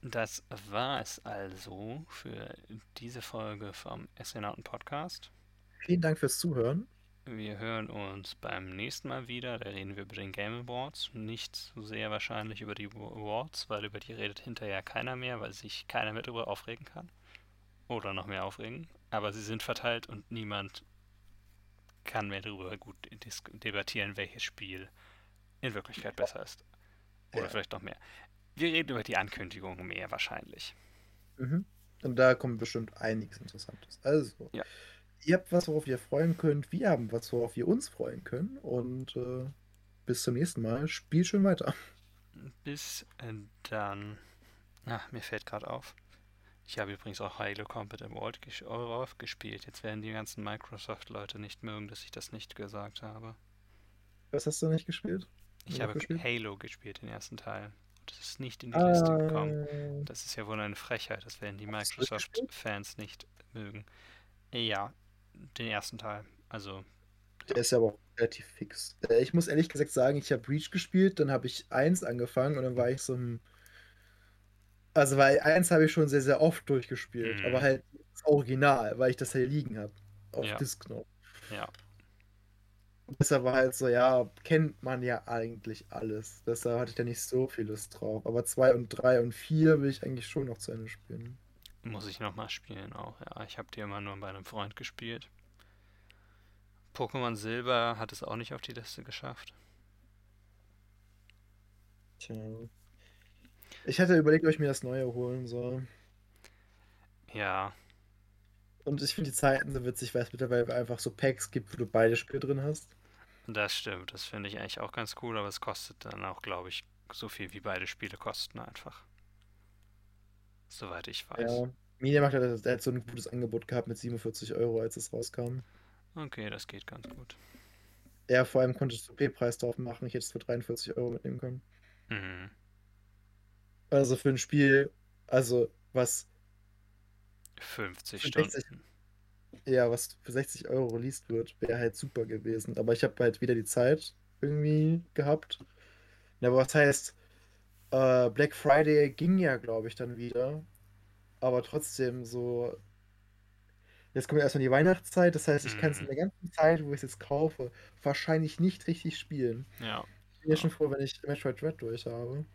Das war es also für diese Folge vom Essenauten Podcast. Vielen Dank fürs Zuhören. Wir hören uns beim nächsten Mal wieder. Da reden wir über den Game Awards. Nicht so sehr wahrscheinlich über die Awards, weil über die redet hinterher keiner mehr, weil sich keiner mehr darüber aufregen kann. Oder noch mehr aufregen. Aber sie sind verteilt und niemand kann mehr darüber gut debattieren, welches Spiel in Wirklichkeit besser ist. Oder Ja. vielleicht noch mehr. Wir reden über die Ankündigung mehr wahrscheinlich. Mhm. Und da kommt bestimmt einiges Interessantes. Also, Ja. Ihr habt was, worauf ihr freuen könnt. Wir haben was, worauf wir uns freuen können. Und äh, bis zum nächsten Mal. Spielt schön weiter. Bis äh, dann. Ach, mir fällt gerade auf. Ich habe übrigens auch Halo Combat Award gespielt. Jetzt werden die ganzen Microsoft-Leute nicht mögen, dass ich das nicht gesagt habe. Was hast du nicht gespielt? Ich habe gespielt? Halo gespielt, den ersten Teil. Das ist nicht in die Liste gekommen. Ah, Das ist ja wohl eine Frechheit, das werden die? Microsoft-Fans nicht mögen. Ja, den ersten Teil. Also, der ist ja aber auch relativ fix. Äh, Ich muss ehrlich gesagt sagen, ich habe Reach gespielt, dann habe ich 1 angefangen und dann war ich so hm, Also, weil 1 habe ich schon sehr, sehr oft durchgespielt, Mhm. aber halt das Original, weil ich das hier liegen habe. Auf Ja. Disc noch. ja. Und deshalb war halt so, ja, kennt man ja eigentlich alles. Deshalb hatte ich da nicht so viel Lust drauf. Aber 2 und 3 und 4 will ich eigentlich schon noch zu Ende spielen. Muss ich nochmal spielen auch, ja. Ich habe die immer nur bei einem Freund gespielt. Pokémon Silber hat es auch nicht auf die Liste geschafft. Tja. Ich hatte überlegt, ob ich mir das Neue holen soll. Ja, Und ich finde die Zeiten so witzig, weil es mittlerweile einfach so Packs gibt, wo du beide Spiele drin hast. das stimmt. Das finde ich eigentlich auch ganz cool, aber es kostet dann auch, glaube ich, so viel wie beide Spiele kosten einfach. Soweit ich weiß. Ja. Mediamarkt hat, der hat so ein gutes Angebot gehabt mit 47 Euro, als es rauskam. Okay, das geht ganz gut. Ja, vor allem konntest du P-Preis drauf machen. Ich hätte es für 43 Euro mitnehmen können. Mhm. Also für ein Spiel, also was, 50 Für Stunden. 60. ja, was für 60 Euro released wird, wäre halt super gewesen. Aber ich habe halt wieder die Zeit irgendwie gehabt. Ja, aber was heißt, äh, Black Friday ging ja, glaube ich, dann wieder. Aber trotzdem so. Jetzt kommt erstmal die Weihnachtszeit, das heißt, ich kann es in Mhm. der ganzen Zeit, wo ich es jetzt kaufe, wahrscheinlich nicht richtig spielen. Ja. Ich bin ja schon froh, wenn ich Metroid Dread durch habe.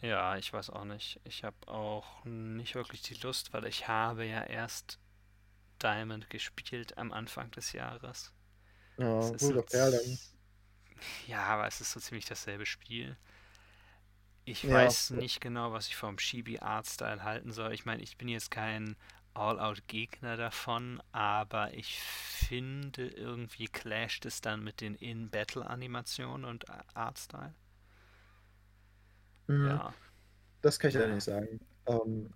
Ja, ich weiß auch nicht. Ich habe auch nicht wirklich die Lust, weil ich habe ja erst Diamond gespielt am Anfang des Jahres. Ja, Rule so Ja, aber es ist so ziemlich dasselbe Spiel. Ich Ja. weiß nicht genau, was ich vom Chibi Artstyle halten soll. Ich meine, ich bin jetzt kein All-Out-Gegner davon, aber ich finde, irgendwie clasht es dann mit den In-Battle-Animationen und Artstyle. Mhm. Ja. Das kann ich leider Ja. nicht sagen. Ähm,